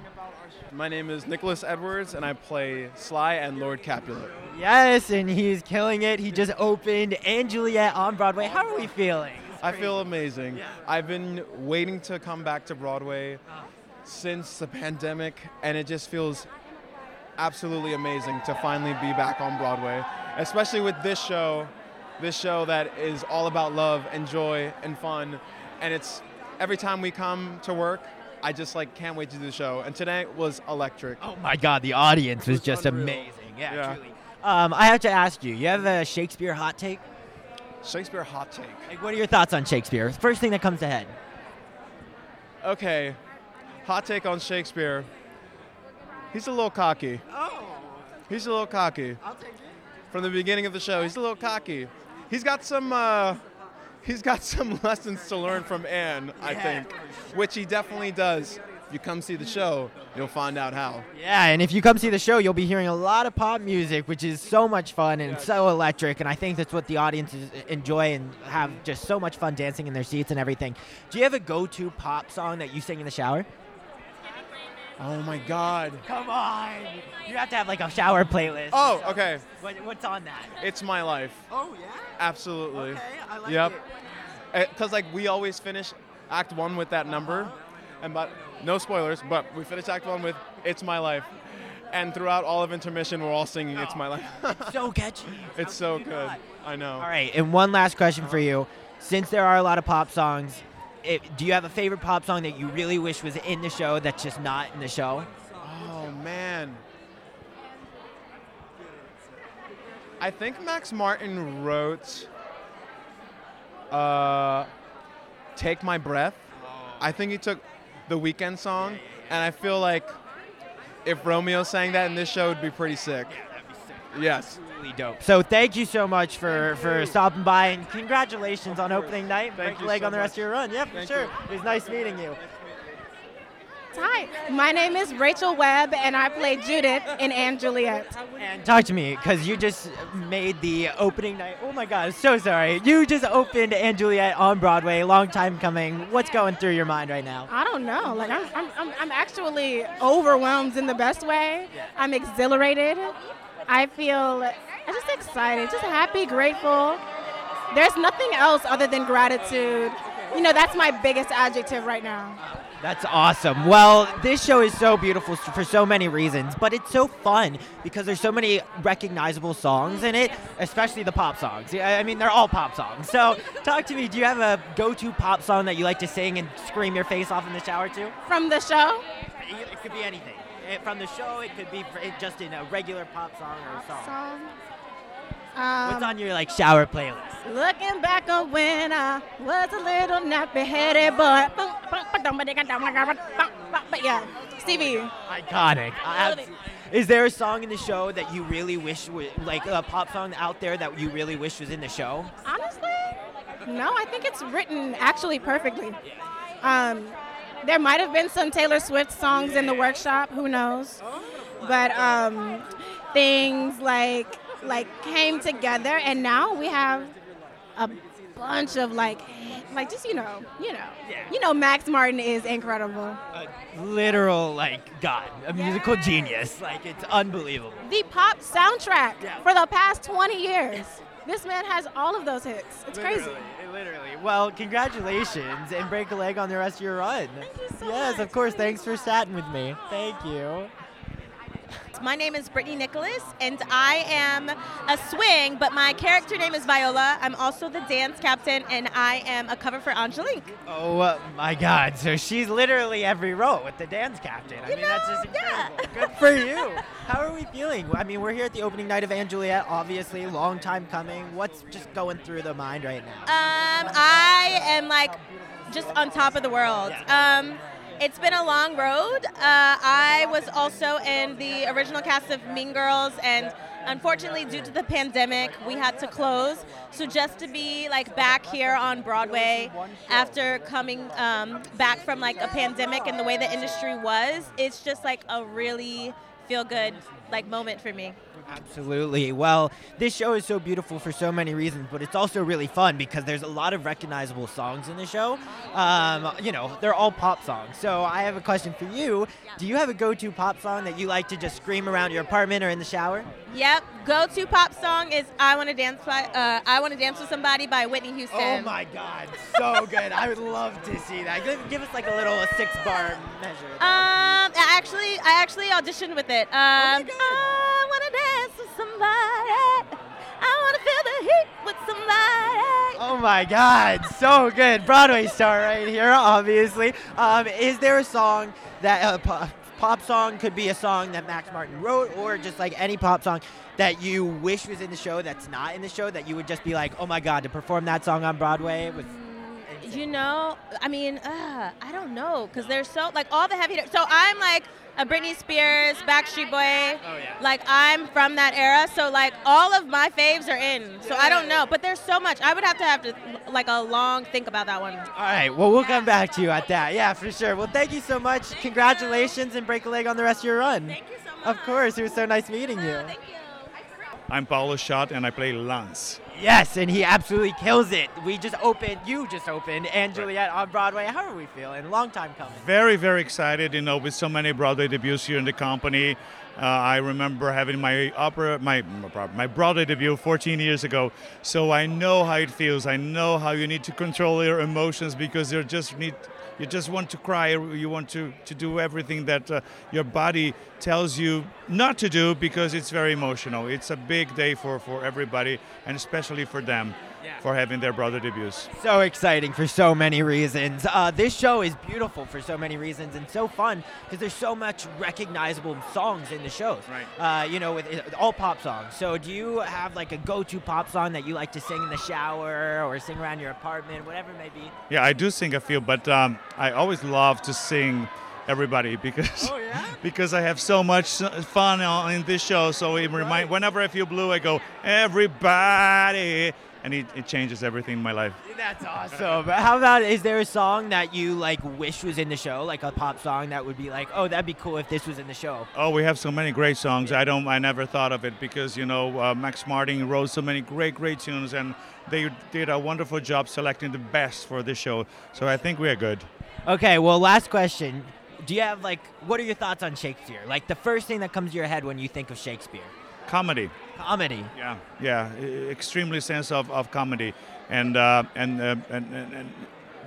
Speaker 14: My name is Nicholas Edwards, and I play Sly and Lord Capulet.
Speaker 1: Yes, and he's killing it. He just opened and Juliet on Broadway. How are we feeling?
Speaker 14: I feel amazing. I've been waiting to come back to Broadway since the pandemic, and it just feels absolutely amazing to finally be back on Broadway, especially with this show, this show that is all about love and joy and fun, and it's every time we come to work. I just like can't wait to do the show, and today was electric.
Speaker 1: Oh my God, the audience was just amazing. Yeah, truly. Um, I have to ask you, you have a Shakespeare hot take?
Speaker 14: Shakespeare hot take.
Speaker 1: Like, what are your thoughts on Shakespeare? First thing that comes to head.
Speaker 14: Okay, hot take on Shakespeare. He's a little cocky.
Speaker 1: Oh.
Speaker 14: He's a little cocky.
Speaker 1: I'll take it.
Speaker 14: From the beginning of the show, he's a little cocky. He's got some. Uh, he's got some *laughs* lessons to learn from Anne, I think, which he definitely does. If you come see the show, you'll find out how.
Speaker 1: Yeah, and if you come see the show, you'll be hearing a lot of pop music, which is so much fun and so electric. And I think that's what the audiences uh, enjoy and have just so much fun dancing in their seats and everything. Do you have a go-to pop song that you sing in the shower?
Speaker 14: Oh my God.
Speaker 1: Come on, you have to have like a shower playlist.
Speaker 14: Oh, okay.
Speaker 1: What, what's on that?
Speaker 14: It's my life.
Speaker 1: Oh yeah.
Speaker 14: Absolutely.
Speaker 1: Okay, I like
Speaker 14: yep.
Speaker 1: it.
Speaker 14: Eh, because like we always finish Act One with that number, uh-huh. and but no spoilers, but we finish Act One with "It's My Life," and throughout all of intermission, we're all singing "It's My Life."
Speaker 1: it's so catchy. *laughs*
Speaker 14: It's so good. I know.
Speaker 1: All right, and one last question for you. Since there are a lot of pop songs, it, do you have a favorite pop song that you really wish was in the show that's just not in the show?
Speaker 14: Oh man. I think Max Martin wrote uh, Take My Breath. I think he took the Weeknd song, and I feel like if Romeo sang that in this show, it'd be pretty sick. Yes.
Speaker 1: Really dope. So thank you so much for, for stopping by and congratulations on opening night. Break a
Speaker 14: you
Speaker 1: leg
Speaker 14: so
Speaker 1: on the rest
Speaker 14: much.
Speaker 1: of your run. Yeah, for
Speaker 14: Thank
Speaker 1: sure.
Speaker 14: you.
Speaker 1: It was nice meeting you.
Speaker 15: Hi, my name is Rachel Webb, and I play Judith in & Juliet.
Speaker 1: And talk to me, because you just made the opening night. Oh my God, so sorry. You just opened & Juliet on Broadway. Long time coming. What's going through your mind right now?
Speaker 15: I don't know. Like I'm, I'm, I'm, I'm actually overwhelmed in the best way. I'm exhilarated. I feel I'm just excited, just happy, grateful. There's nothing else other than gratitude. You know, that's my biggest adjective right now.
Speaker 1: That's awesome. Well, this show is so beautiful for so many reasons, but it's so fun because there's so many recognizable songs in it, especially the pop songs. Yeah, I mean, they're all pop songs. So, talk to me. Do you have a go-to pop song that you like to sing and scream your face off in the shower to?
Speaker 15: From the show?
Speaker 1: It could be anything. From the show, it could be just in a regular pop song or a song. What's
Speaker 15: Um,
Speaker 1: on your like shower playlist?
Speaker 15: Looking back on when I was a little nappy-headed boy. But yeah, Stevie.
Speaker 1: Iconic. Is there a song in the show that you really wish, like a pop song out there that you really wish was in the show?
Speaker 15: Honestly, no. I think it's written actually perfectly. Um, there might have been some Taylor Swift songs in the workshop. Who knows? But um, things like like came together, and now we have a bunch of like, like just you know, you know, you know, Max Martin is incredible.
Speaker 1: A Literal like god, a musical genius. Like it's unbelievable.
Speaker 15: The pop soundtrack for the past 20 years. This man has all of those hits. It's crazy.
Speaker 1: Literally, Literally. Well, congratulations and break a leg on the rest of your run. yes, of course. Thanks for chatting with me. Thank you.
Speaker 16: My name is Brittany Nicholas, and I am a swing, but my character name is Viola. I'm also the dance captain, and I am a cover for Angelique.
Speaker 1: Oh uh, my God! So she's literally every role with the dance captain. I mean, that's just incredible. Good for you. How are we feeling? I mean, we're here at the opening night of & Juliet. Obviously, long time coming. What's just going through the mind right now?
Speaker 16: Um, I am like just on top of the world. Um, it's been a long road. Uh, I was also in the original cast of Mean Girls, and unfortunately, due to the pandemic, we had to close. So just to be like back here on Broadway after coming um, back from like a pandemic and the way the industry was, it's just like a really feel good like moment for me.
Speaker 1: Absolutely. Well, this show is so beautiful for so many reasons, but it's also really fun because there's a lot of recognizable songs in the show. Um, you know, they're all pop songs. So I have a question for you. Do you have a go-to pop song that you like to just scream around your apartment or in the shower?
Speaker 16: Yep. Go-to pop song is "I Want to Dance" by uh, "I Want to Dance with Somebody" by Whitney Houston.
Speaker 1: Oh my God, so good! I would love to see that. Give, give us like a little six-bar measure.
Speaker 16: Um, I actually, I actually auditioned with it. Um, I wanna dance with somebody. I wanna feel the heat with somebody.
Speaker 1: Oh my God, so good! Broadway star right here, obviously. Um, is there a song that uh, pop, pop song could be a song that Max Martin wrote, or just like any pop song that you wish was in the show that's not in the show that you would just be like, oh my God, to perform that song on Broadway was.
Speaker 16: You know, I mean, uh, I don't know, cause there's so like all the heavy. So I'm like a Britney Spears, Backstreet Boy.
Speaker 1: Oh yeah.
Speaker 16: Like I'm from that era, so like all of my faves are in. So I don't know, but there's so much. I would have to have to like a long think about that one.
Speaker 1: All right, well, we'll come back to you at that. Yeah, for sure. Well, thank you so much. Congratulations and break a leg on the rest of your run. Thank you so much. Of course, it was so nice meeting you.
Speaker 17: I'm Paulo Szot and I play Lance.
Speaker 1: Yes, and he absolutely kills it. We just opened, you just opened, and Juliet on Broadway. How are we feeling? Long time coming.
Speaker 17: Very, very excited, you know, with so many Broadway debuts here in the company. Uh, I remember having my opera, my my Broadway debut 14 years ago, so I know how it feels. I know how you need to control your emotions because you just need, you just want to cry. You want to to do everything that uh, your body tells you not to do because it's very emotional. It's a big day for for everybody, and especially for them. For having their brother debuts.
Speaker 1: So exciting for so many reasons. Uh, this show is beautiful for so many reasons and so fun because there's so much recognizable songs in the shows.
Speaker 17: Right.
Speaker 1: Uh, you know, with, with all pop songs. So do you have like a go-to pop song that you like to sing in the shower or sing around your apartment, whatever it may be?
Speaker 17: Yeah, I do sing a few, but um, I always love to sing everybody *laughs* because because I have so much fun on- in this show. So it remind whenever I feel blue, I go everybody, and it, it changes everything in my life.
Speaker 1: That's awesome. How about is there a song that you like wish was in the show, like a pop song that would be like, oh, that'd be cool if this was in the show?
Speaker 17: Oh, we have so many great songs. I don't. I never thought of it because you know uh, Max Martin wrote so many great, great tunes, and they did a wonderful job selecting the best for this show. So I think we are good.
Speaker 1: Okay, well, last question. Do you have like, what are your thoughts on Shakespeare? Like the first thing that comes to your head when you think of Shakespeare?
Speaker 17: Comedy.
Speaker 1: Comedy.
Speaker 17: Yeah. Yeah. Extremely sense of, of comedy, and uh, and, uh, and and and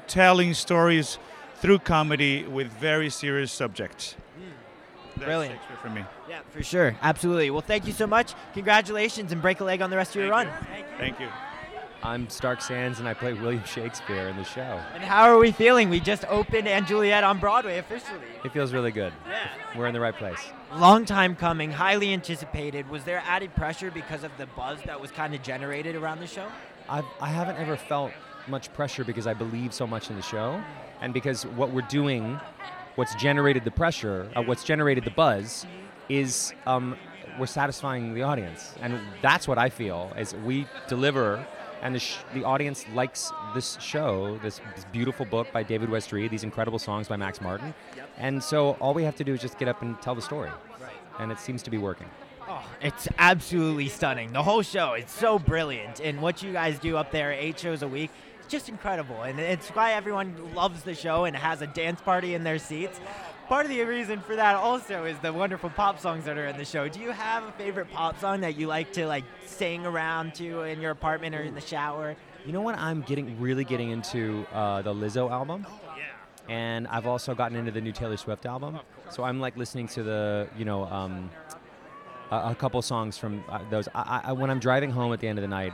Speaker 17: telling stories through comedy with very serious subjects. That's
Speaker 1: Brilliant.
Speaker 17: For me.
Speaker 1: Yeah, for sure. Absolutely. Well, thank you so much. Congratulations and break a leg on the rest of your run.
Speaker 17: Thank you.
Speaker 18: I'm Stark Sands and I play William Shakespeare in the show.
Speaker 1: And how are we feeling? We just opened and Juliet on Broadway officially.
Speaker 18: It feels really good.
Speaker 1: Yeah.
Speaker 18: We're in the right place.
Speaker 1: Long time coming, highly anticipated. Was there added pressure because of the buzz that was kind of generated around the show?
Speaker 18: I've, I haven't ever felt much pressure because I believe so much in the show, and because what we're doing, what's generated the pressure, uh, what's generated the buzz, is um, we're satisfying the audience, and that's what I feel is we deliver, and the, sh- the audience likes this show, this, this beautiful book by David West Read, these incredible songs by Max Martin, and so all we have to do is just get up and tell the story, and it seems to be working.
Speaker 1: Oh, it's absolutely stunning. The whole show, it's so brilliant. And what you guys do up there, eight shows a week, it's just incredible. And it's why everyone loves the show and has a dance party in their seats. Part of the reason for that also is the wonderful pop songs that are in the show. Do you have a favorite pop song that you like to like sing around to in your apartment or in the shower?
Speaker 18: You know what? I'm getting really getting into uh, the Lizzo album. And I've also gotten into the new Taylor Swift album. So I'm like listening to the, you know, um, a, a couple songs from uh, those. I, I, when I'm driving home at the end of the night,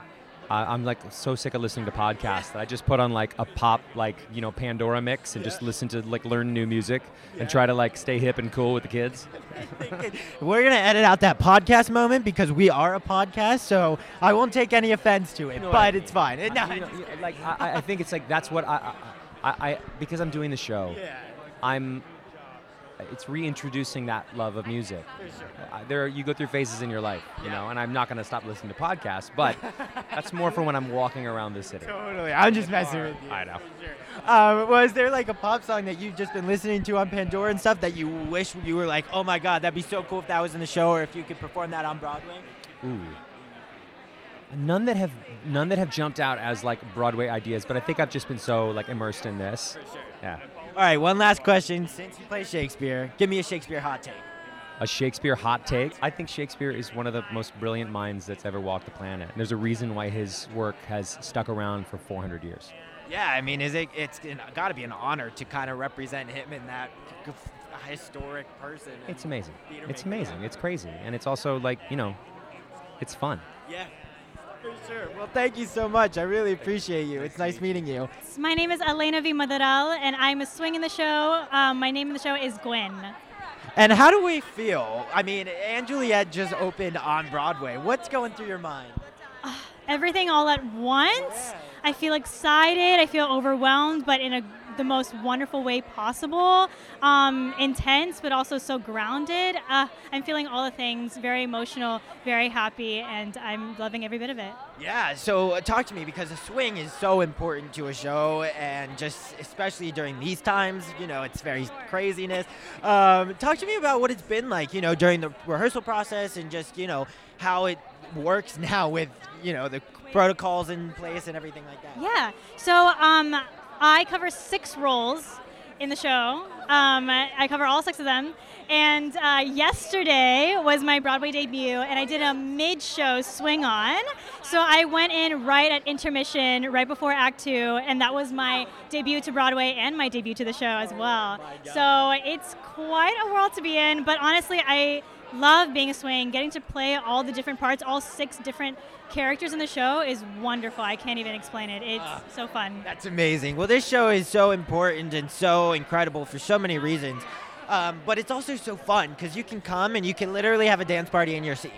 Speaker 18: I, I'm like so sick of listening to podcasts that I just put on like a pop, like you know, Pandora mix and just listen to like learn new music and try to like stay hip and cool with the kids. *laughs*
Speaker 1: We're gonna edit out that podcast moment because we are a podcast, so I won't take any offense to it. But
Speaker 18: I-
Speaker 1: it's fine.
Speaker 18: I- *laughs*
Speaker 1: No,
Speaker 18: you know, like I, I think it's like that's what I, I, I, I because I'm doing the show. I'm. It's reintroducing that love of music. I- There, you go through phases in your life, you know, and I'm not going to stop listening to podcasts, but *laughs* that's more for when I'm walking around the city.
Speaker 1: Totally, I'm just messing with you.
Speaker 18: I know.
Speaker 1: Um, was there like a pop song that you've just been listening to on Pandora and stuff that you wish you were like, oh my god, that'd be so cool if that was in the show or if you could perform that on Broadway?
Speaker 18: Ooh. None that have none that have jumped out as like Broadway ideas, but I think I've just been so like immersed in this. Yeah.
Speaker 1: All right, one last question. Since you play Shakespeare, give me a Shakespeare hot take.
Speaker 18: A Shakespeare hot take. I think Shakespeare is one of the most brilliant minds that's ever walked the planet. And there's a reason why his work has stuck around for 400 years.
Speaker 1: Yeah, I mean, is it? It's got to be an honor to kind of represent him in that historic person.
Speaker 18: It's amazing. It's amazing. It's crazy. And it's also like, you know, it's fun.
Speaker 1: Yeah, for sure. Well, thank you so much. I really appreciate you. It's nice meeting you.
Speaker 19: My name is Elena V. Madoral, and I'm a swing in the show. Um, my name in the show is Gwen.
Speaker 1: And how do we feel? I mean, & Juliet just opened on Broadway. What's going through your mind?
Speaker 19: Everything all at once. I feel excited. I feel overwhelmed, but in a the most wonderful way possible. Um, intense, but also so grounded. Uh, I'm feeling all the things. Very emotional, very happy, and I'm loving every bit of it.
Speaker 1: Yeah, so uh, talk to me because the swing is so important to a show, and just especially during these times, you know, it's very craziness. Um, talk to me about what it's been like, you know, during the rehearsal process, and just you know how it works *laughs* now with you know the protocols in place and everything like that.
Speaker 19: Yeah. So um, I cover six roles in the show. Um, I cover all six of them. And uh, yesterday was my Broadway debut, and I did a mid-show swing on. So I went in right at intermission, right before Act Two, and that was my debut to Broadway and my debut to the show as well. So it's quite a world to be in. But honestly, I love being a swing. Getting to play all the different parts, all six different characters in the show is wonderful. I can't even explain it. It's so fun.
Speaker 1: That's amazing. Well, this show is so important and so incredible for so many reasons. Um, but it's also so fun because you can come and you can literally have a dance party in your seat.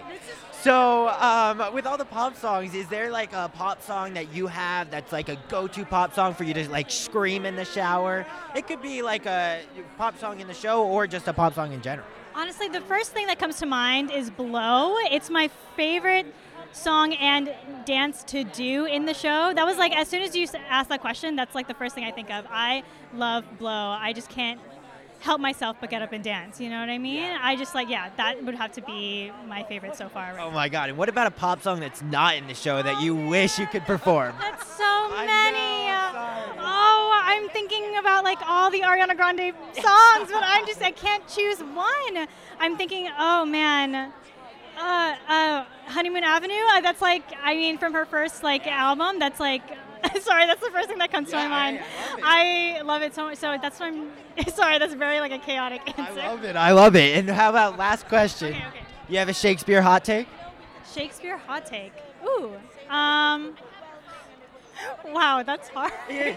Speaker 1: So, um, with all the pop songs, is there like a pop song that you have that's like a go-to pop song for you to like scream in the shower? It could be like a pop song in the show or just a pop song in general.
Speaker 19: Honestly, the first thing that comes to mind is Blow. It's my favorite song and dance to do in the show. That was like, as soon as you asked that question, that's like the first thing I think of. I love Blow. I just can't help myself but get up and dance. You know what I mean? I just like, yeah, that would have to be my favorite so far. Right
Speaker 1: Oh my god! And what about a pop song that's not in the show that you wish you could perform? *laughs*
Speaker 19: That's so many. oh, I'm thinking about like all the Ariana Grande songs, but I'm just I can't choose one. I'm thinking, oh man, uh, uh, Honeymoon Avenue. Uh, that's like, I mean, from her first like album. That's like, *laughs* sorry, that's the first thing that comes to my mind. I love it so much. So that's what I'm. *laughs* Sorry, that's very like a chaotic answer.
Speaker 1: I love it. I love it. And how about last question? You have a Shakespeare hot take?
Speaker 19: Shakespeare hot take. Ooh. Um. Wow, that's hard. *laughs*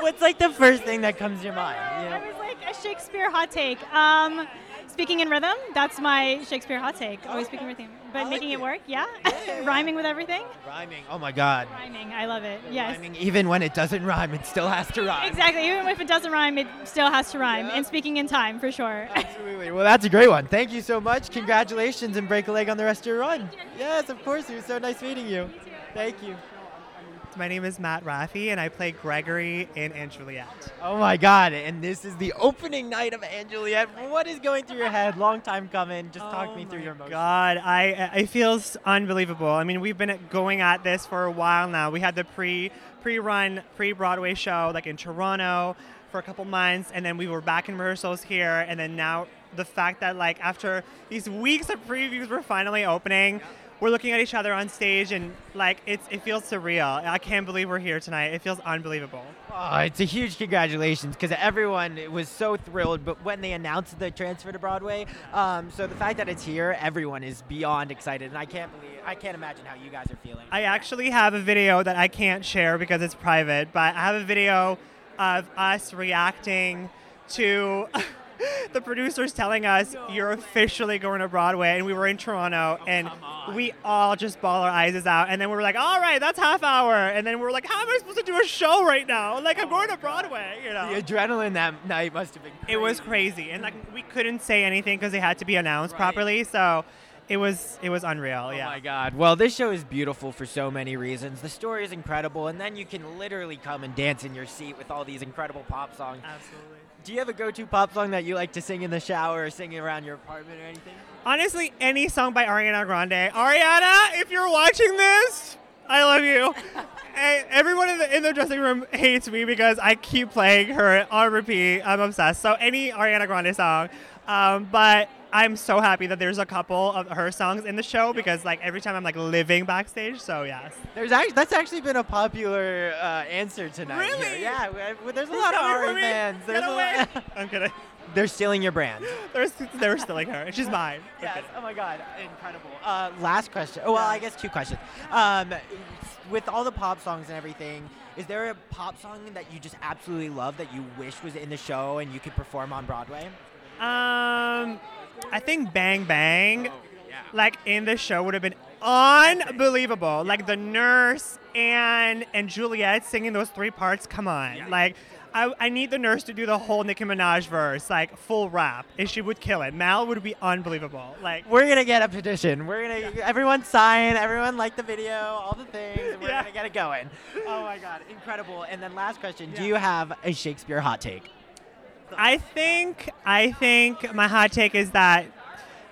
Speaker 1: What's like the first thing that comes to your mind? you know?
Speaker 19: I was like a Shakespeare hot take. Um, speaking in rhythm, that's my Shakespeare hot take. Always speaking in rhythm, but making it work, yeah. *laughs* Rhyming with everything.
Speaker 1: Rhyming. Oh my god.
Speaker 19: Rhyming, I love it. Yes.
Speaker 1: Rhyming, even when it doesn't rhyme, it still has to rhyme.
Speaker 19: Exactly. Even if it doesn't rhyme, it still has to rhyme. And speaking in time, for sure. *laughs*
Speaker 1: Absolutely. Well, that's a great one. Thank you so much. Congratulations and break a leg on the rest of your run. Yes, of course. It was so nice meeting you. Thank you.
Speaker 20: My name is Matt Raffy, and I play Gregory in And Juliet.
Speaker 1: Oh my God! And this is the opening night of And Juliet. What is going through your head? Long time coming. Just talk oh me through your emotions.
Speaker 20: God, I it feels unbelievable. I mean, we've been going at this for a while now. We had the pre pre run pre Broadway show like in Toronto for a couple months, and then we were back in rehearsals here, and then now the fact that like after these weeks of previews, we're finally opening. We're looking at each other on stage, and like it's it feels surreal. I can't believe we're here tonight. It feels unbelievable.
Speaker 1: Oh, it's a huge congratulations because everyone was so thrilled. But when they announced the transfer to Broadway, um, so the fact that it's here, everyone is beyond excited, and I can't believe, I can't imagine how you guys are feeling.
Speaker 20: I actually have a video that I can't share because it's private, but I have a video of us reacting to *laughs* the producers telling us you're officially going to Broadway, and we were in Toronto, and we all just ball our eyes out, and then we were like, all right, that's half hour, and then we were like, how am I supposed to do a show right now? Like I'm going to Broadway, you know.
Speaker 1: The adrenaline that night must have been.
Speaker 20: It was crazy, and like we couldn't say anything because they had to be announced properly, so. It was it was unreal, oh yeah.
Speaker 1: Oh my God! Well, this show is beautiful for so many reasons. The story is incredible, and then you can literally come and dance in your seat with all these incredible pop songs.
Speaker 20: Absolutely.
Speaker 1: Do you have a go-to pop song that you like to sing in the shower or singing around your apartment or anything?
Speaker 20: Honestly, any song by Ariana Grande. Ariana, if you're watching this, I love you. *laughs* everyone in the in the dressing room hates me because I keep playing her on repeat. I'm obsessed. So any Ariana Grande song. Um, but I'm so happy that there's a couple of her songs in the show because like every time I'm like living backstage. So yes.
Speaker 1: There's actually that's actually been a popular uh, answer tonight.
Speaker 20: Really?
Speaker 1: here. Yeah. we- we- There's a
Speaker 20: Who's
Speaker 1: lot of
Speaker 20: coming for
Speaker 1: Ari fans.
Speaker 20: Get
Speaker 1: There's a
Speaker 20: away.
Speaker 1: lot- *laughs* *laughs*
Speaker 20: I'm kidding.
Speaker 1: They're stealing your brand. *laughs*
Speaker 20: They're, they're stealing her. She's mine.
Speaker 1: Yes.
Speaker 20: kidding.
Speaker 1: Oh my God. Incredible. Uh, last question. Oh, well, I guess two questions. Um, with all the pop songs and everything, is there a pop song that you just absolutely love that you wish was in the show and you could perform on Broadway?
Speaker 20: Um, I think Bang Bang, like in the show, would have been unbelievable. Like the nurse and and Juliet singing those three parts. Come on, like. I, I need the nurse to do the whole Nicki Minaj verse, like full rap, and she would kill it. Mal would be unbelievable. Like
Speaker 1: We're gonna get a petition. We're gonna everyone sign, everyone like the video, all the things. and We're gonna get it going. Oh my God, incredible! And then last question: Do you have a Shakespeare hot take?
Speaker 20: I think I think my hot take is that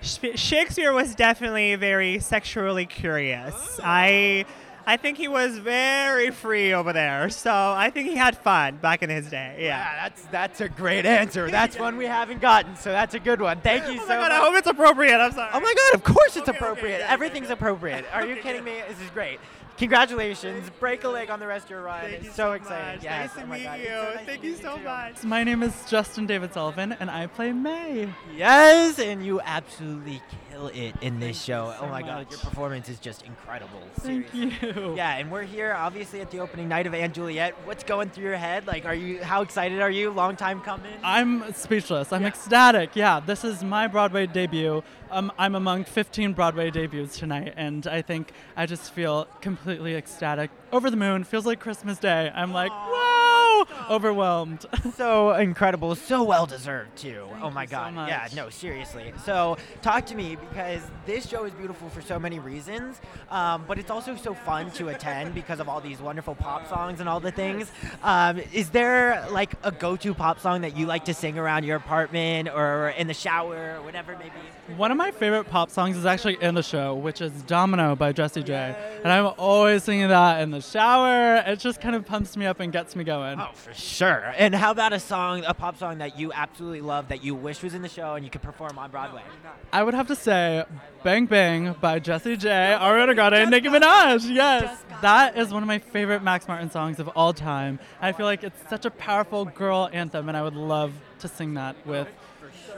Speaker 20: Shakespeare was definitely very sexually curious. I I think he was very free over there. So I think he had fun back in his day. Yeah.
Speaker 1: that's that's a great answer. That's one we haven't gotten, so that's a good one. Thank you
Speaker 20: Oh
Speaker 1: so
Speaker 20: my God,
Speaker 1: much.
Speaker 20: I hope it's appropriate. I'm sorry.
Speaker 1: Oh my God! Of course it's appropriate. Everything's appropriate. Are you kidding me? This is great. Congratulations. Break a leg on the rest of your run.
Speaker 20: Thank
Speaker 1: it's
Speaker 20: you
Speaker 1: so,
Speaker 20: so
Speaker 1: exciting.
Speaker 20: much.
Speaker 1: Yes.
Speaker 20: Nice to
Speaker 1: oh my
Speaker 20: meet
Speaker 1: God.
Speaker 20: you.
Speaker 1: So nice to
Speaker 20: Thank
Speaker 1: meet
Speaker 20: you so
Speaker 1: too.
Speaker 20: much.
Speaker 21: My name is Justin David Sullivan, and I play May.
Speaker 1: Yes, and you absolutely kill it in this show.
Speaker 21: so
Speaker 1: oh my God, your performance is just incredible.
Speaker 21: Thank you.
Speaker 1: Yeah, and we're here obviously at the opening night of And Juliet. What's going through your head? Like, are you? How excited are you? Long time coming.
Speaker 21: I'm speechless. I'm ecstatic. Yeah, this is my Broadway debut. Um, I'm among 15 Broadway debuts tonight, and I think I just feel completely ecstatic. Over the moon. Feels like Christmas Day. I'm like, whoa! *laughs* Overwhelmed. *laughs*
Speaker 1: so incredible, so well deserved too. oh my
Speaker 21: you so
Speaker 1: god. yeah, no, seriously. So talk to me because this show is beautiful for so many reasons, um, but it's also so fun to attend because of all these wonderful pop songs and all the things. Um, is there like a go-to pop song that you like to sing around your apartment or in the shower or whatever it may be?
Speaker 21: One of my favorite pop songs is actually in the show, which is Domino by Jessie J. And I'm always singing that in the shower. It just kind of pumps me up and gets me going.
Speaker 1: Oh, for sure. And how about a song, a pop song that you absolutely love that you wish was in the show and you could perform on Broadway?
Speaker 21: I would have to say Bang Bang by Jessie J, Ariana Grande, and Nicki Minaj. Yes, that is one of my favorite Max Martin songs of all time. I feel like it's such a powerful girl anthem, and I would love to sing that with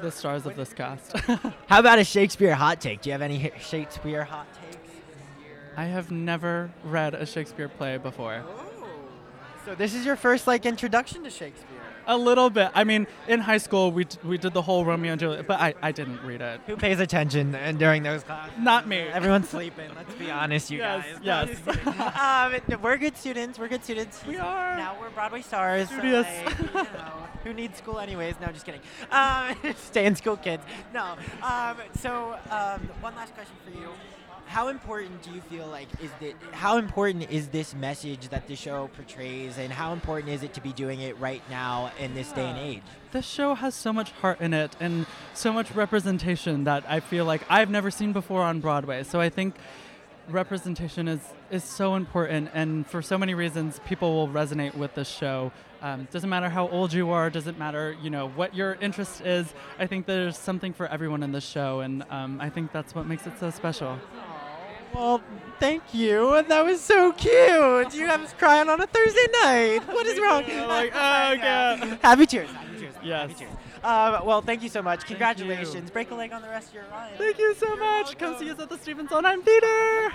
Speaker 21: the stars of this cast. *laughs*
Speaker 1: How about a Shakespeare hot take? Do you have any Shakespeare hot takes?
Speaker 21: I have never read a Shakespeare play before.
Speaker 1: So this is your first like introduction to Shakespeare.
Speaker 21: A little bit. I mean, in high school, we, d- we did the whole Romeo and Juliet, but I, I didn't read it.
Speaker 1: Who pays attention and during those classes?
Speaker 21: Not me.
Speaker 1: Everyone's *laughs* sleeping. Let's be honest, you
Speaker 21: Yes,
Speaker 1: guys.
Speaker 21: yes. *laughs*
Speaker 1: um, we're good students. We're good students.
Speaker 21: We are.
Speaker 1: Now we're Broadway stars. so,
Speaker 21: Studious.
Speaker 1: like, you know, who needs school anyways? No, just kidding. Um, *laughs* stay in school, kids. No. Um, so um, one last question for you. How important do you feel like is that? How important is this message that the show portrays, and how important is it to be doing it right now in this day and age?
Speaker 21: The show has so much heart in it and so much representation that I feel like I've never seen before on Broadway. So I think representation is, is so important, and for so many reasons, people will resonate with this show. Um, doesn't matter how old you are, doesn't matter you know what your interest is. I think there's something for everyone in this show, and um, I think that's what makes it so special.
Speaker 1: Well, thank you. That was so cute. You have us crying on a Thursday night. What is wrong? *laughs*
Speaker 21: like, oh, God.
Speaker 1: Happy cheers. Happy cheers.
Speaker 21: Yes.
Speaker 1: Happy cheers. Um, well, thank you so much. Congratulations. Break a leg on the rest of your run.
Speaker 21: Thank you so much. Come see us at the Stephen Sondheim Theater.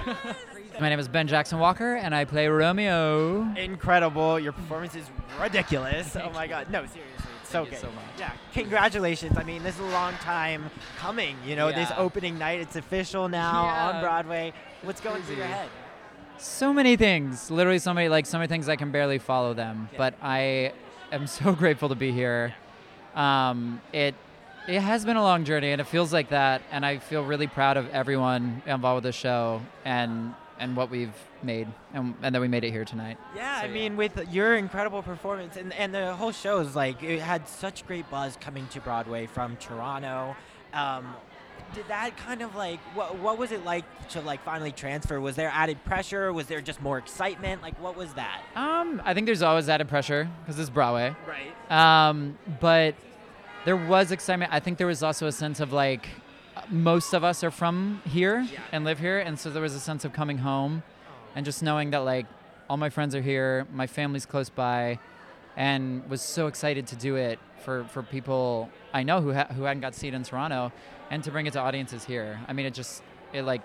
Speaker 22: My name is Ben Jackson Walker, and I play Romeo.
Speaker 1: Incredible. Your performance is ridiculous. oh my God. No, seriously. So
Speaker 22: you
Speaker 1: good.
Speaker 22: so much.
Speaker 1: Yeah. Congratulations. I mean, this is a long time coming. You know, this opening night, it's official now on Broadway. What's going through your head?
Speaker 22: So many things, literally so many, like so many things I can barely follow them. But I am so *laughs* grateful to be here. Um, it it has been a long journey, and it feels like that. And I feel really proud of everyone involved with the show and and what we've made, and, and that we made it here tonight.
Speaker 1: Yeah, I mean, with your incredible performance and, and the whole show is like it had such great buzz coming to Broadway from Toronto. Um, did that kind of like what what was it like to like finally transfer? Was there added pressure? Was there just more excitement? Like what was that?
Speaker 22: Um, I think there's always added pressure because it's Broadway.
Speaker 1: Right.
Speaker 22: Um, but there was excitement. I think there was also a sense of like most of us are from here and live here, and so there was a sense of coming home, and just knowing that like all my friends are here, my family's close by, and was so excited to do it for for people I know who ha- who hadn't got to see it in Toronto, and to bring it to audiences here. I mean, it just it like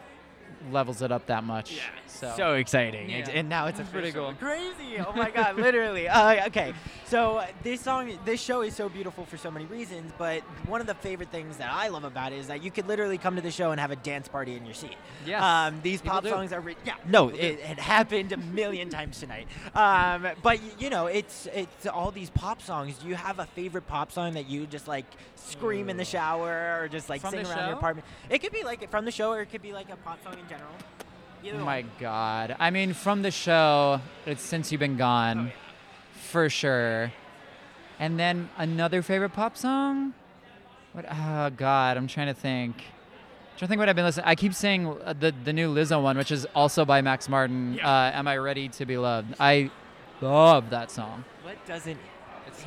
Speaker 22: levels it up that much. So,
Speaker 1: So exciting,
Speaker 22: Yeah.
Speaker 1: and, and now it's
Speaker 22: It's pretty cool.
Speaker 1: Crazy! Oh my *laughs* God, literally. Uh, okay, so uh, this song, this show is so beautiful for so many reasons. But one of the favorite things that I love about it is that you could literally come to the show and have a dance party in your seat.
Speaker 22: Yes,
Speaker 1: Um, these
Speaker 22: people
Speaker 1: pop
Speaker 22: do.
Speaker 1: songs are. Re- yeah. No, it, it happened a million times tonight. Um, but you know, it's it's all these pop songs. Do you have a favorite pop song that you just like scream in the shower or just like
Speaker 22: From
Speaker 1: sing
Speaker 22: the
Speaker 1: around your apartment? It could be like from the show, or it could be like a pop song in general. Either
Speaker 22: Oh
Speaker 1: one.
Speaker 22: my God. I mean, from the show, it's Since You've Been Gone, for sure. And then another favorite pop song? What? Oh, God. I'm trying to think. trying to think what I've been listening. I keep saying uh, the the new Lizzo one, which is also by Max Martin. Uh, Am I ready to be loved? I love that song.
Speaker 1: What doesn't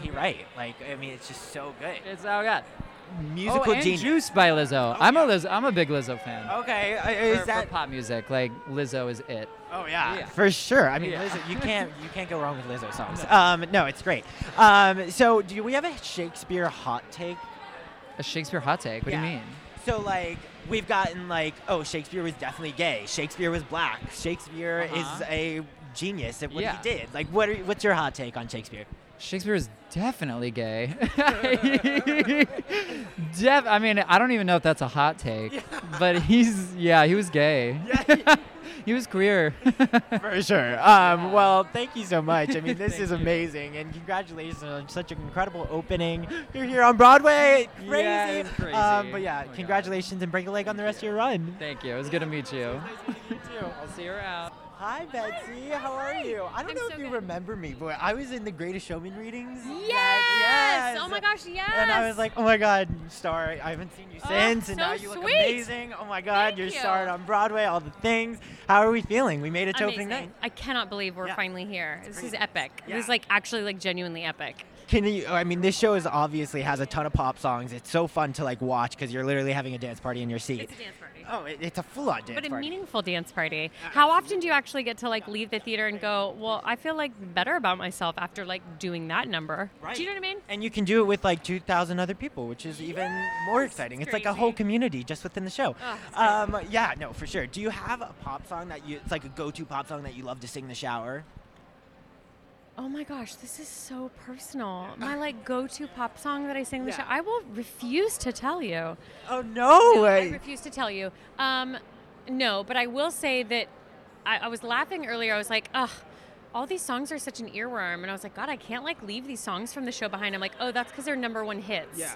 Speaker 1: he write? Like, I mean, it's just so good.
Speaker 22: It's so good.
Speaker 1: Musical
Speaker 22: oh, and
Speaker 1: genius.
Speaker 22: Juice by Lizzo. I'm a Lizzo. I'm a big Lizzo fan.
Speaker 1: Okay, uh,
Speaker 22: For,
Speaker 1: is
Speaker 22: for
Speaker 1: that?
Speaker 22: pop music? Like Lizzo is it.
Speaker 1: Oh yeah, for sure. I mean,
Speaker 22: Yeah.
Speaker 1: Lizzo, you can't you can't go wrong with Lizzo songs. Um, no, it's great. Um, so do we have a Shakespeare hot take?
Speaker 22: A Shakespeare hot take? What do you mean?
Speaker 1: So like we've gotten like, oh, Shakespeare was definitely gay. Shakespeare was black. Shakespeare
Speaker 22: Uh-huh.
Speaker 1: is a genius at what
Speaker 22: Yeah.
Speaker 1: he did. Like, what are, what's your hot take on Shakespeare?
Speaker 22: Shakespeare is definitely gay. *laughs* Def- I mean, I don't even know if that's a hot take, but he's yeah, he was gay. *laughs* he was queer. *laughs*
Speaker 1: For sure. Um, well, thank you so much. I mean, this is amazing, and congratulations on such an incredible opening. You're here on Broadway. Crazy.
Speaker 22: Yeah, crazy.
Speaker 1: Um, but yeah, congratulations and break a leg on the rest of your run.
Speaker 22: Thank you. It was good to meet you. Thank you too. I'll see you around.
Speaker 1: Hi, Betsy. How are you? I don't know if you remember me, but I was in the Greatest Showman readings.
Speaker 23: Yes! Oh my gosh, yes!
Speaker 1: And I was like, oh my God, star, I haven't seen you
Speaker 23: Oh,
Speaker 1: since, and
Speaker 23: so
Speaker 1: now you look amazing. Oh my God,
Speaker 23: Thank
Speaker 1: you're
Speaker 23: you.
Speaker 1: starred on Broadway, all the things. How are we feeling? We made it to opening night.
Speaker 23: I cannot believe we're
Speaker 1: Yeah.
Speaker 23: finally here. This is epic.
Speaker 1: Yeah.
Speaker 23: This is like actually like genuinely epic.
Speaker 1: Can you? I mean, this show is obviously has a ton of pop songs. It's so fun to like watch because you're literally having a dance party in your seat.
Speaker 23: It's a dance party.
Speaker 1: Oh, it, it's a full-on dance
Speaker 23: But a
Speaker 1: party.
Speaker 23: meaningful dance party. How often do you actually get to like leave the theater and go, well, I feel like better about myself after like doing that number? Do you know what I mean?
Speaker 1: And you can do it with like 2,000 other people, which is even more exciting. It's like a whole community just within the show.
Speaker 23: Oh,
Speaker 1: um, yeah, no, for sure. Do you have a pop song that you? It's like a go-to pop song that you love to sing in the shower.
Speaker 23: Oh my gosh, this is so personal. *laughs* My like go-to pop song that I sing in the show. I will refuse to tell you.
Speaker 1: Oh no!
Speaker 23: I
Speaker 1: way.
Speaker 23: refuse to tell you. Um, no, but I will say that I, I was laughing earlier. I was like, ugh. All these songs are such an earworm, and I was like, God, I can't like leave these songs from the show behind. I'm like, oh, that's because they're number one hits.
Speaker 1: Yeah.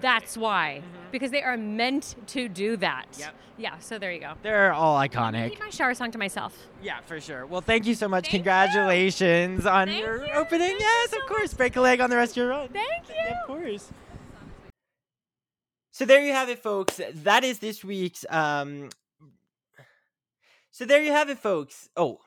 Speaker 23: That's why, because they are meant to do that.
Speaker 1: Yep.
Speaker 23: Yeah. So there you go.
Speaker 1: They're all iconic.
Speaker 23: I keep my shower song to myself.
Speaker 1: Yeah, for sure. Well, thank you so much. Congratulations on your opening. yes, of course. Break a leg on the rest of your run.
Speaker 23: Thank you.
Speaker 1: Of course. So there you have it, folks. That is this week's. Um. So there you have it, folks. Oh.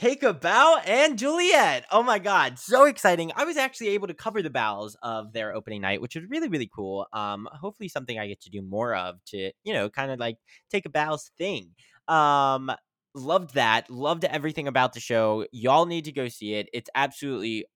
Speaker 1: Take a bow and Juliet. Oh my god, so exciting. I was actually able to cover the bows of their opening night, which was really, really cool. Um, hopefully something I get to do more of to, you know, kind of like take a bows thing. Um, loved that. Loved everything about the show. Y'all need to go see it. It's absolutely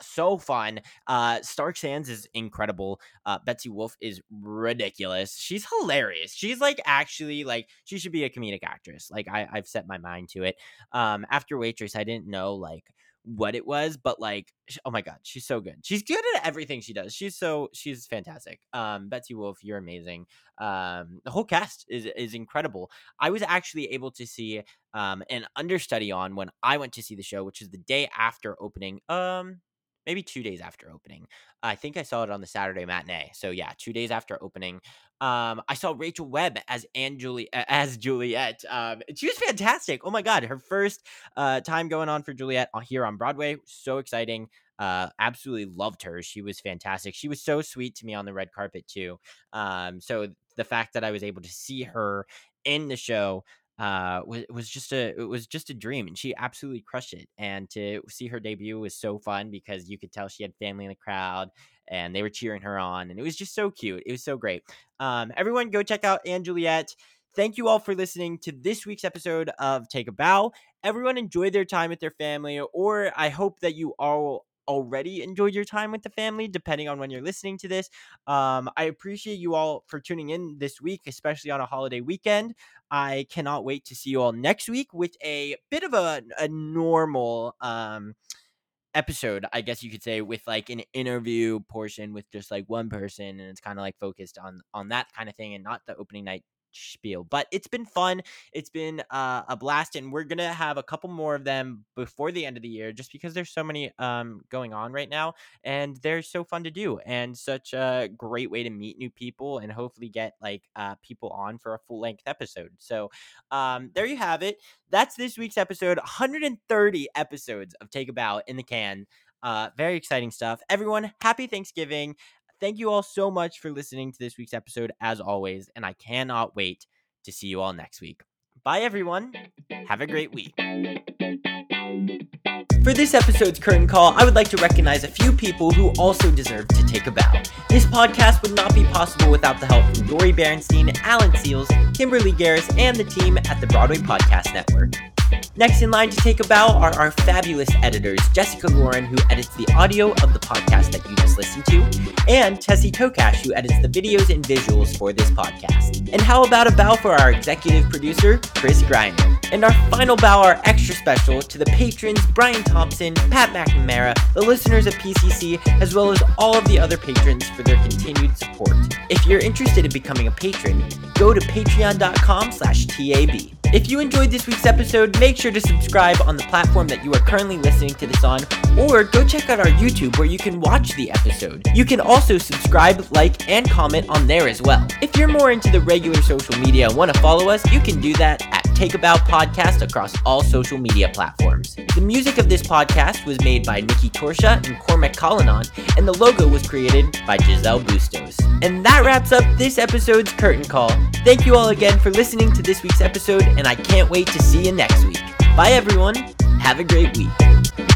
Speaker 1: so fun. Uh, Stark Sands is incredible. Uh, Betsy Wolfe is ridiculous. She's hilarious. She's like actually like she should be a comedic actress. Like I, I've set my mind to it. Um, after Waitress, I didn't know like what it was, but like oh my god, she's so good. She's good at everything she does. She's so she's fantastic. Um, Betsy Wolfe, you're amazing. Um, the whole cast is is incredible. I was actually able to see um an understudy on when I went to see the show, which is the day after opening. Um maybe two days after opening. I think I saw it on the Saturday matinee. So yeah, two days after opening. Um, I saw Rachel Webb as Anne as Juliet. Um, she was fantastic. Oh my god, her first uh, time going on for Juliet here on Broadway. So exciting. Uh, absolutely loved her. She was fantastic. She was so sweet to me on the red carpet too. Um, so the fact that I was able to see her in the show uh was was just a it was just a dream and she absolutely crushed it and to see her debut was so fun because you could tell she had family in the crowd and they were cheering her on and it was just so cute it was so great. Um everyone go check out & Juliet. Thank you all for listening to this week's episode of Take a Bow. Everyone enjoy their time with their family or I hope that you all already enjoyed your time with the family, depending on when you're listening to this. Um, I appreciate you all for tuning in this week, especially on a holiday weekend. I cannot wait to see you all next week with a bit of a, a normal um, episode, I guess you could say, with like an interview portion with just like one person, and it's kind of like focused on on that kind of thing, and not the opening night spiel. But it's been fun. It's been uh, a blast, and we're gonna have a couple more of them before the end of the year, just because there's so many um, going on right now, and they're so fun to do, and such a great way to meet new people, and hopefully get like uh, people on for a full length episode. So um, there you have it. That's this week's episode. 130 episodes of Take a Bow in the can. Uh, very exciting stuff. Everyone, happy Thanksgiving. Thank you all so much for listening to this week's episode, as always, and I cannot wait to see you all next week. Bye, everyone. Have a great week. For this episode's curtain call, I would like to recognize a few people who also deserve to take a bow. This podcast would not be possible without the help from Dori Berinstein, Alan Seales, Kimberly Garris, and the team at the Broadway Podcast Network. Next in line to take a bow are our fabulous editors, Jessica Lauren, who edits the audio of the podcast that you just listened to, and Tessie Tokash, who edits the videos and visuals for this podcast. And how about a bow for our executive producer, Chris Griner? And our final bow, our extra special, to the patrons, Brian Thompson, Pat McNamara, the listeners of PCC, as well as all of the other patrons for their continued support. If you're interested in becoming a patron, go to patreon.com slash TAB. If you enjoyed this week's episode, make sure to subscribe on the platform that you are currently listening to this on, or go check out our YouTube where you can watch the episode. You can also subscribe, like, and comment on there as well. If you're more into the regular social media and want to follow us, you can do that at Take a Bow Podcast across all social media platforms. The music of this podcast was made by Nikki Torsha and Cormac Collinon, and the logo was created by Giselle Bustos. And that wraps up this episode's Curtain Call. Thank you all again for listening to this week's episode, and I can't wait to see you next week. Bye, everyone. Have a great week.